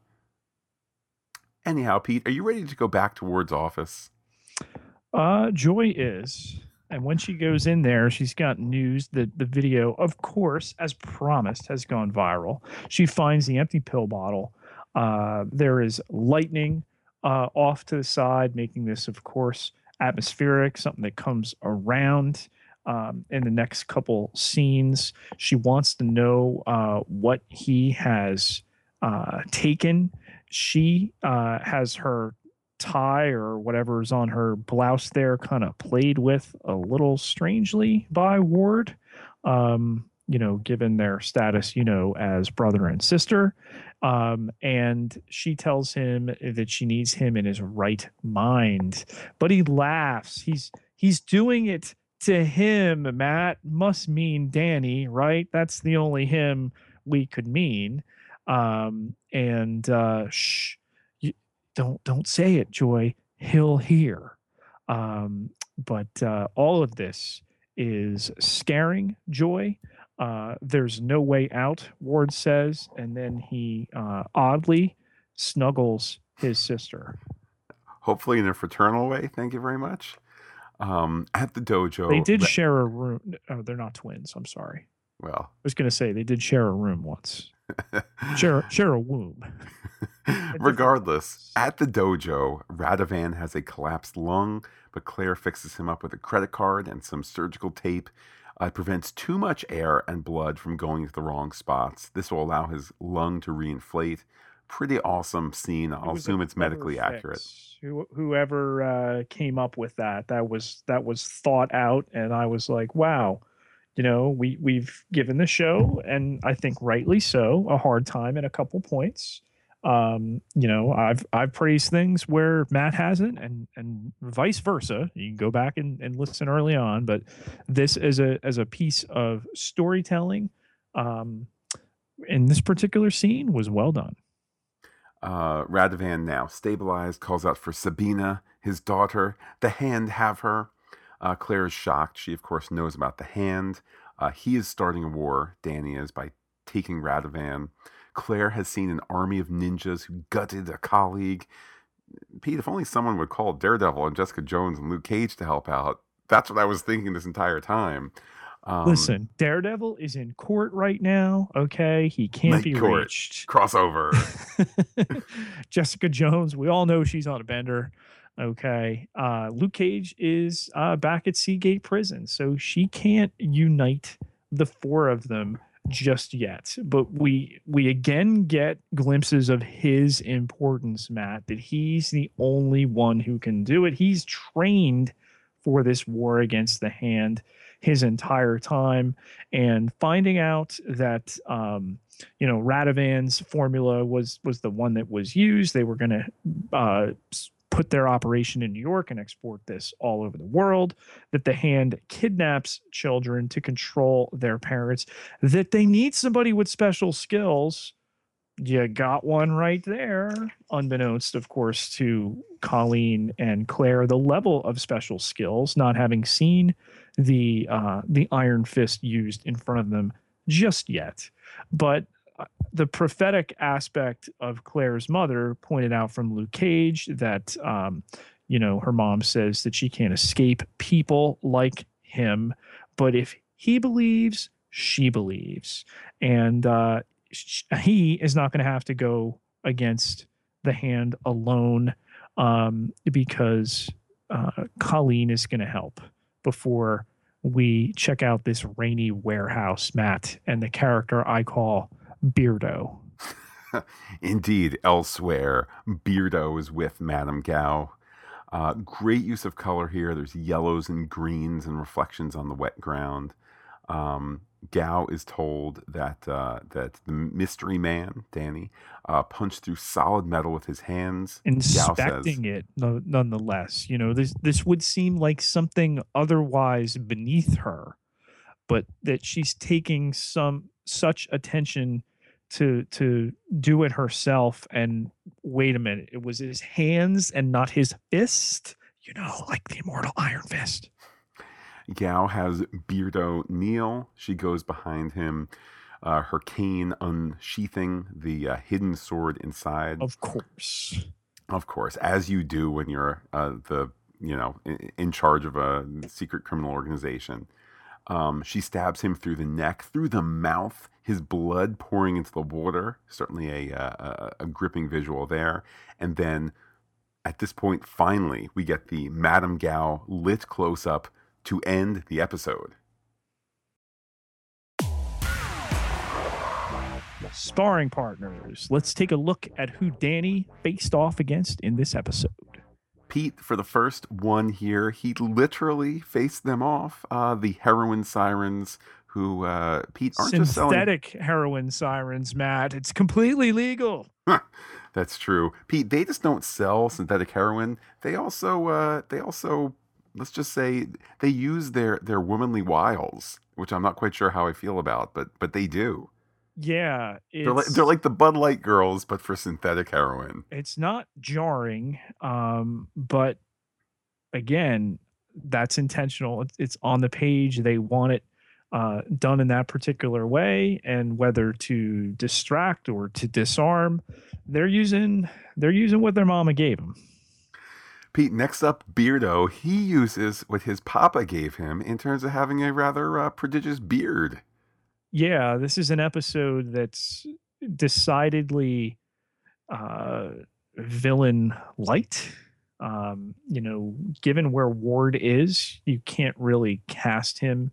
Anyhow, Pete, are you ready to go back to Ward's office? Uh, Joy is. And when she goes in there, she's got news that the video, of course, as promised, has gone viral. She finds the empty pill bottle. Uh, there is lightning uh, off to the side, making this, of course, atmospheric, something that comes around um, in the next couple scenes. She wants to know uh, what he has uh, taken. She uh, has her tie or whatever is on her blouse there kind of played with a little strangely by Ward. Um, you know, given their status, you know, as brother and sister. Um, and she tells him that she needs him in his right mind. But he laughs. He's he's doing it to him. Matt must mean Danny, right? That's the only him we could mean. Um, and uh, shh, don't don't say it, Joy. He'll hear. Um, but uh, all of this is scaring Joy. Uh, there's no way out, Ward says, and then he uh, oddly snuggles his sister. Hopefully, in a fraternal way. Thank you very much. Um, at the dojo, they did share a room. Oh, they're not twins. I'm sorry. Well, I was going to say they did share a room once. Share share a womb. Regardless, at the dojo, Radovan has a collapsed lung, but Claire fixes him up with a credit card and some surgical tape. Uh, it prevents too much air and blood from going to the wrong spots. This will allow his lung to reinflate. Pretty awesome scene. I'll it assume it's medically fix. accurate. Who, whoever uh, came up with that, that was that was thought out, and I was like, wow you know we we've given the show and i think rightly so a hard time at a couple points. Um you know i've i've praised things where matt hasn't and and vice versa. You can go back and, and listen early on but this as a as a piece of storytelling um in this particular scene was well done. Uh radovan now stabilized calls out for sabina his daughter. The hand have her uh, Claire is shocked. She, of course, knows about the hand. Uh, he is starting a war, Danny is, by taking Radovan. Claire has seen an army of ninjas who gutted a colleague. Pete, if only someone would call Daredevil and Jessica Jones and Luke Cage to help out. That's what I was thinking this entire time. Um, Listen, Daredevil is in court right now. Okay, he can't be court. reached. Crossover. Jessica Jones, we all know she's on a bender. Okay. Uh, Luke Cage is uh, back at Seagate Prison, so she can't unite the four of them just yet. But we we again get glimpses of his importance, Matt. That he's the only one who can do it. He's trained for this war against the hand his entire time, and finding out that um, you know Radovan's formula was was the one that was used. They were going to uh, put their operation in New York and export this all over the world, that the hand kidnaps children to control their parents, that they need somebody with special skills. You got one right there, unbeknownst, of course, to Colleen and Claire, the level of special skills, not having seen the uh, the Iron Fist used in front of them just yet. But the prophetic aspect of Claire's mother pointed out from Luke Cage that, um, you know, her mom says that she can't escape people like him. But if he believes, she believes. And uh, he is not going to have to go against the hand alone um, because uh, Colleen is going to help before we check out this rainy warehouse, Matt, and the character I call Beardo. Indeed, elsewhere, Beardo is with Madame Gao. Uh, great use of color here. There's yellows and greens and reflections on the wet ground. Um, Gao is told that uh, that the mystery man Danny uh, punched through solid metal with his hands. Inspecting says, it, no, nonetheless. You know this this would seem like something otherwise beneath her, but that she's taking some such attention to to do it herself and wait a minute it was his hands and not his fist you know like the immortal iron fist Gao has Beardo kneel. She goes behind him, uh, her cane unsheathing the uh, hidden sword inside. Of course. Of course, as you do when you're uh, the you know in, in, charge of a secret criminal organization. Um, she stabs him through the neck, through the mouth, his blood pouring into the water. Certainly a, uh, a, a gripping visual there. And then at this point, finally, we get the Madame Gao lit close up to end the episode. Sparring partners. Let's take a look at who Danny faced off against in this episode. Pete, for the first one here, he literally faced them off. Uh, the heroin sirens, who uh, Pete aren't synthetic just synthetic heroin sirens, Matt. It's completely legal. That's true, Pete. They just don't sell synthetic heroin. They also, uh, they also, let's just say, they use their their womanly wiles, which I'm not quite sure how I feel about, but but they do. Yeah, they're like, they're like the Bud Light girls, but for synthetic heroin. It's not jarring, um, but again, that's intentional. It's, it's on the page. They want it uh, done in that particular way, and whether to distract or to disarm, they're using they're using what their mama gave them. Pete, next up, Beardo. He uses what his papa gave him in terms of having a rather uh, prodigious beard yeah, this is an episode that's decidedly uh, villain light. Um, you know, given where Ward is, you can't really cast him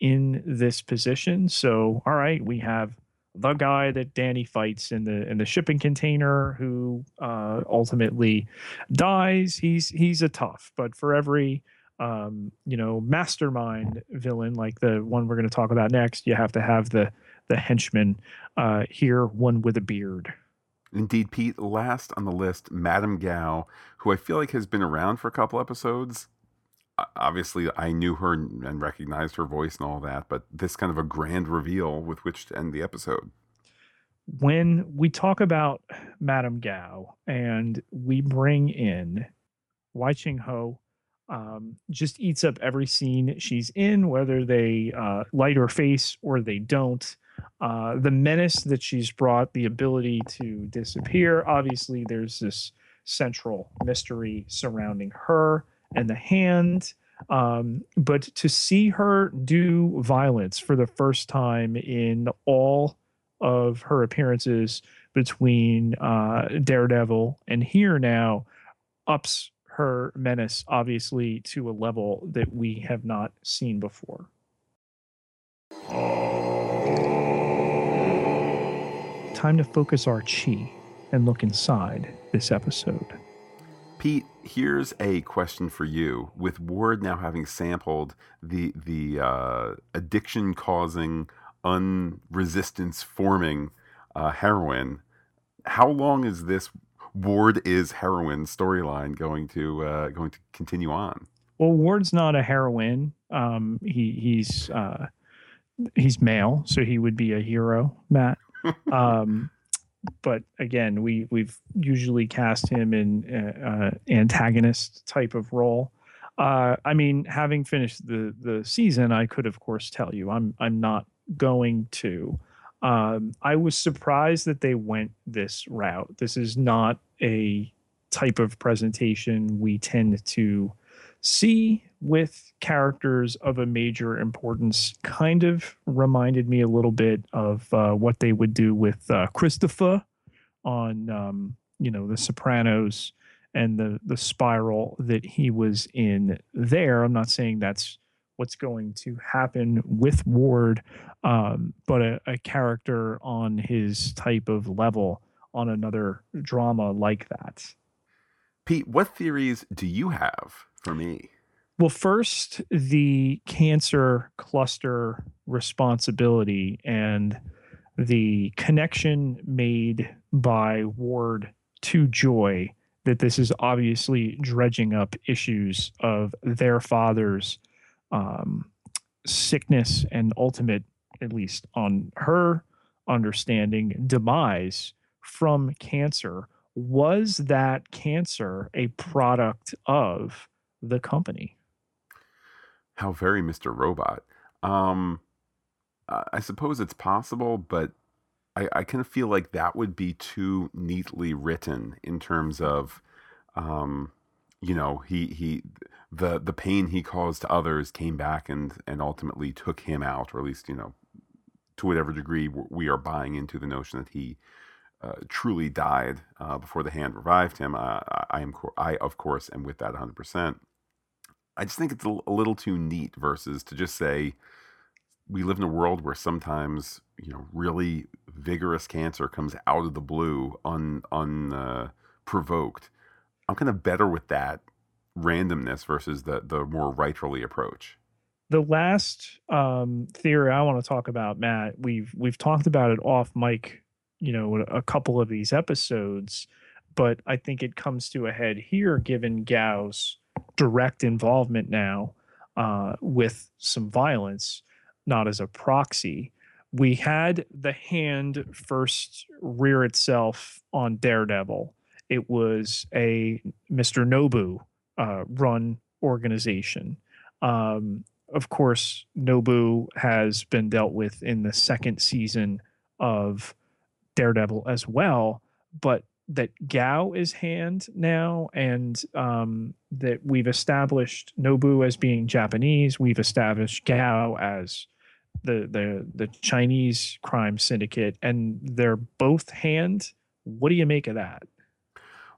in this position. So, all right, we have the guy that Danny fights in the in the shipping container who uh, ultimately dies. He's he's a tough, but for every um, you know mastermind villain like the one we're going to talk about next, you have to have the the henchman uh, here, one with a beard. Indeed, Pete. Last on the list, Madame Gao, who I feel like has been around for a couple episodes obviously I knew her and recognized her voice and all that, but this kind of a grand reveal with which to end the episode. When we talk about Madame Gao and we bring in Wai Ching Ho, um, just eats up every scene she's in, whether they uh, light her face or they don't. Uh, the menace that she's brought, the ability to disappear. Obviously, there's this central mystery surrounding her and the hand. Um, but to see her do violence for the first time in all of her appearances between uh, Daredevil and here now ups her menace obviously to a level that we have not seen before. Time to focus our chi and look inside this episode. Pete, here's a question for you. With Ward now having sampled the the uh, addiction causing, unresistance forming uh, heroin, how long is this Ward is heroin storyline going to uh, going to continue on? Well, Ward's not a heroine. Um, he he's uh, he's male, so he would be a hero, Matt. um, but again, we we've usually cast him in uh, uh, antagonist type of role. Uh, I mean, having finished the the season, I could of course tell you I'm I'm not going to. Um, I was surprised that they went this route. This is not a type of presentation we tend to see with characters of a major importance kind of reminded me a little bit of uh, what they would do with uh, Christopher on, um, you know, The Sopranos and the the spiral that he was in there. I'm not saying that's what's going to happen with Ward, um, but a, a character on his type of level on another drama like that. Pete, what theories do you have for me? Well, first, the cancer cluster responsibility and the connection made by Ward to Joy that this is obviously dredging up issues of their father's um, sickness and ultimate, at least on her understanding, demise from cancer. Was that cancer a product of the company? How very Mr. Robot. Um, I suppose it's possible, but I, I kind of feel like that would be too neatly written in terms of, um, you know, he he the the pain he caused to others came back and and ultimately took him out, or at least you know, to whatever degree we are buying into the notion that he uh, truly died uh, before the hand revived him. Uh, I am I of course am with that 100. percent I just think it's a, little too neat versus to just say we live in a world where sometimes you know really vigorous cancer comes out of the blue un unprovoked. Uh, I'm kind of better with that randomness versus the the more rightfully approach. The last um, theory I want to talk about, Matt, we've we've talked about it off mic, you know, a couple of these episodes, but I think it comes to a head here given Gao's direct involvement now uh, with some violence, not as a proxy. We had the hand first rear itself on Daredevil. It was a Mr. Nobu uh, run organization. Um, of course, Nobu has been dealt with in the second season of Daredevil as well, but that Gao is hand now, and um, that we've established Nobu as being Japanese. We've established Gao as the the the Chinese crime syndicate, and they're both hand What do you make of that?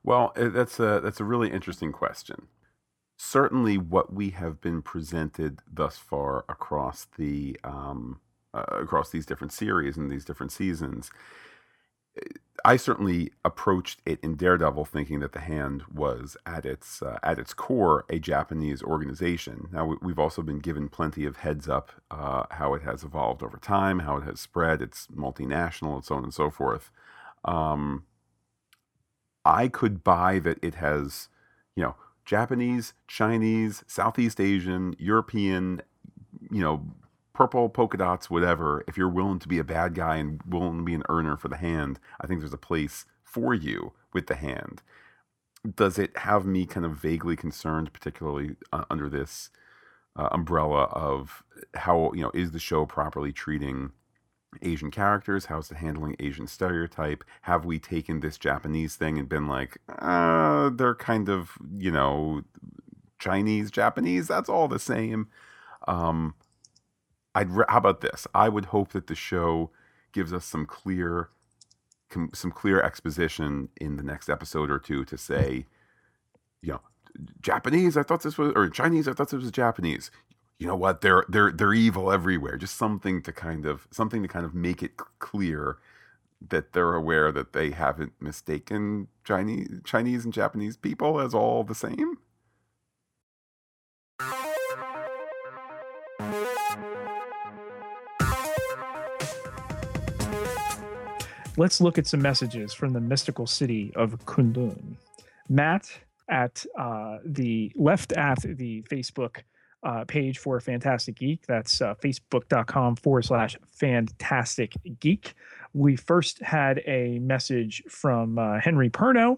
Well, eh, that's a that's a really interesting question. Certainly, what we have been presented thus far across the um, uh, across these different series and these different seasons, I certainly approached it in Daredevil thinking that the Hand was at its uh, at its core a Japanese organization. Now we, have also been given plenty of heads up uh, how it has evolved over time, how it has spread, it's multinational, and so on and so forth. Um, I could buy that it has, you know, Japanese, Chinese, Southeast Asian, European, you know, purple polka dots, whatever. If you're willing to be a bad guy and willing to be an earner for the hand, I think there's a place for you with the hand. Does it have me kind of vaguely concerned, particularly uh, under this uh, umbrella of how you know is the show properly treating Asian characters? How's it handling Asian stereotype? Have we taken this Japanese thing and been like, uh, they're kind of, you know, Chinese, Japanese, that's all the same. Um, I'd re- how about this? I would hope that the show gives us some clear com- some clear exposition in the next episode or two to say, you know, Japanese, I thought this was or Chinese, I thought this was Japanese. You know what? They're they're they're evil everywhere. Just something to kind of something to kind of make it clear that they're aware that they haven't mistaken Chinese Chinese and Japanese people as all the same Let's look at some messages from the mystical city of K'un-Lun. Matt at uh, the left at the Facebook uh, page for Fantastic Geek. That's uh, facebook.com forward slash fantastic geek. We first had a message from uh, Henry Perno,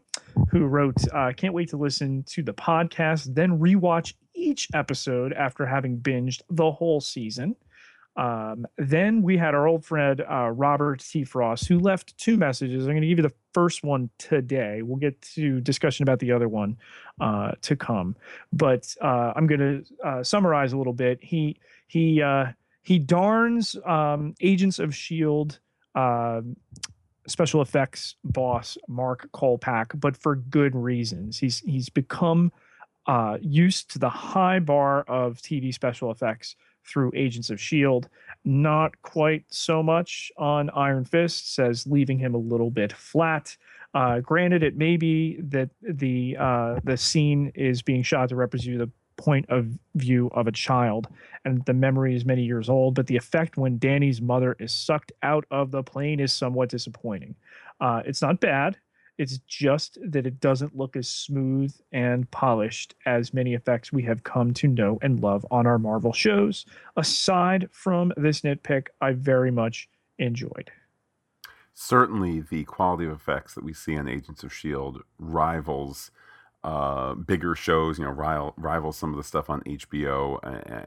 who wrote, uh, Can't wait to listen to the podcast, then rewatch each episode after having binged the whole season. Um, then we had our old friend uh, Robert T. Frost, who left two messages. I'm going to give you the first one today. We'll get to discussion about the other one uh, to come, but uh, I'm going to uh, summarize a little bit. He he uh, he darns um, Agents of Shield um, special effects boss Mark Kolpack, but for good reasons. He's he's become uh, used to the high bar of TV special effects through Agents of S.H.I.E.L.D. Not quite so much on Iron Fist, says leaving him a little bit flat. Uh, granted, it may be that the uh, the scene is being shot to represent the point of view of a child, and the memory is many years old. But the effect when Danny's mother is sucked out of the plane is somewhat disappointing. Uh, it's not bad. It's just that it doesn't look as smooth and polished as many effects we have come to know and love on our Marvel shows. Aside from this nitpick, I very much enjoyed. Certainly, the quality of effects that we see on Agents of S.H.I.E.L.D. rivals uh, bigger shows, you know, rival, rivals some of the stuff on HBO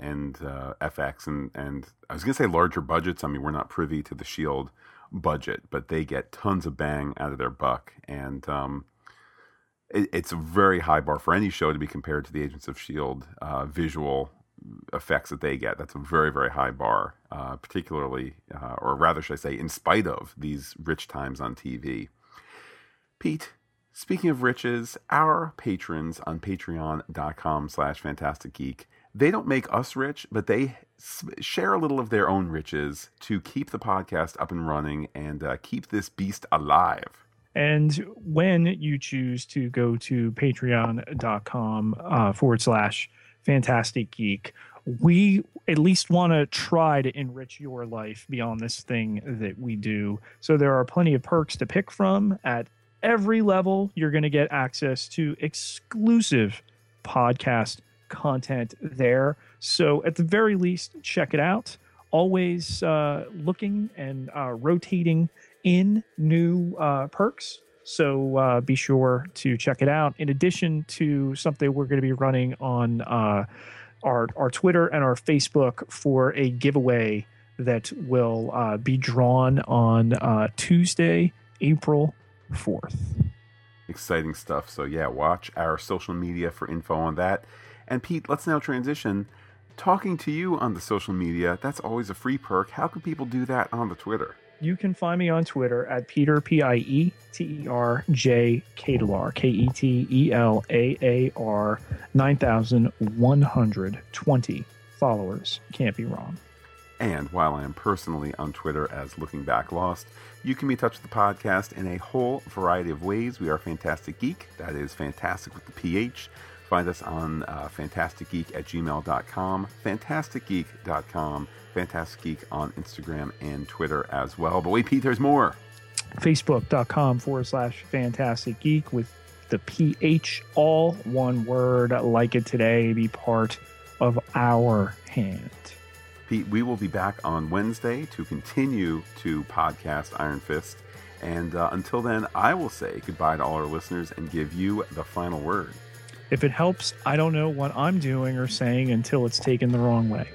and uh, FX, and and I was gonna say larger budgets. I mean, we're not privy to the Shield budget, but they get tons of bang out of their buck. And um, it, it's a very high bar for any show to be compared to the Agents of S.H.I.E.L.D. Uh, visual effects that they get. That's a very, very high bar, uh, particularly, uh, or rather, should I say, in spite of these rich times on TV. Pete, speaking of riches, our patrons on patreon.com slash fantastic geek they don't make us rich, but they share a little of their own riches to keep the podcast up and running and uh, keep this beast alive. And when you choose to go to patreon.com uh, forward slash fantastic geek, we at least want to try to enrich your life beyond this thing that we do. So there are plenty of perks to pick from at every level. You're going to get access to exclusive podcast content there. So at the very least, check it out. Always uh, looking and uh, rotating in new uh, perks. So uh, be sure to check it out. In addition to something we're going to be running on uh, our our Twitter and our Facebook for a giveaway that will uh, be drawn on Tuesday, April fourth. Exciting stuff. So yeah, watch our social media for info on that. And Pete, let's now transition. Talking to you on the social media, that's always a free perk. How can people do that on the Twitter? You can find me on Twitter at Peter P I E T E R J Ketelaar K E T E L A A R nine thousand one hundred twenty followers. Can't be wrong. And while I am personally on Twitter as Looking Back Lost, you can be in touch with the podcast in a whole variety of ways. We are Fantastic Geek. That is fantastic with the PH. Find us on uh, fantasticgeek at gmail.com, fantasticgeek.com, Fantastic Geek on Instagram and Twitter as well. But wait, Pete, there's more. Facebook.com forward slash fantastic geek with the PH, all one word, like it today, be part of our hand. Pete, we will be back on Wednesday to continue to podcast Iron Fist. And uh, until then, I will say goodbye to all our listeners and give you the final word. If it helps, I don't know what I'm doing or saying until it's taken the wrong way.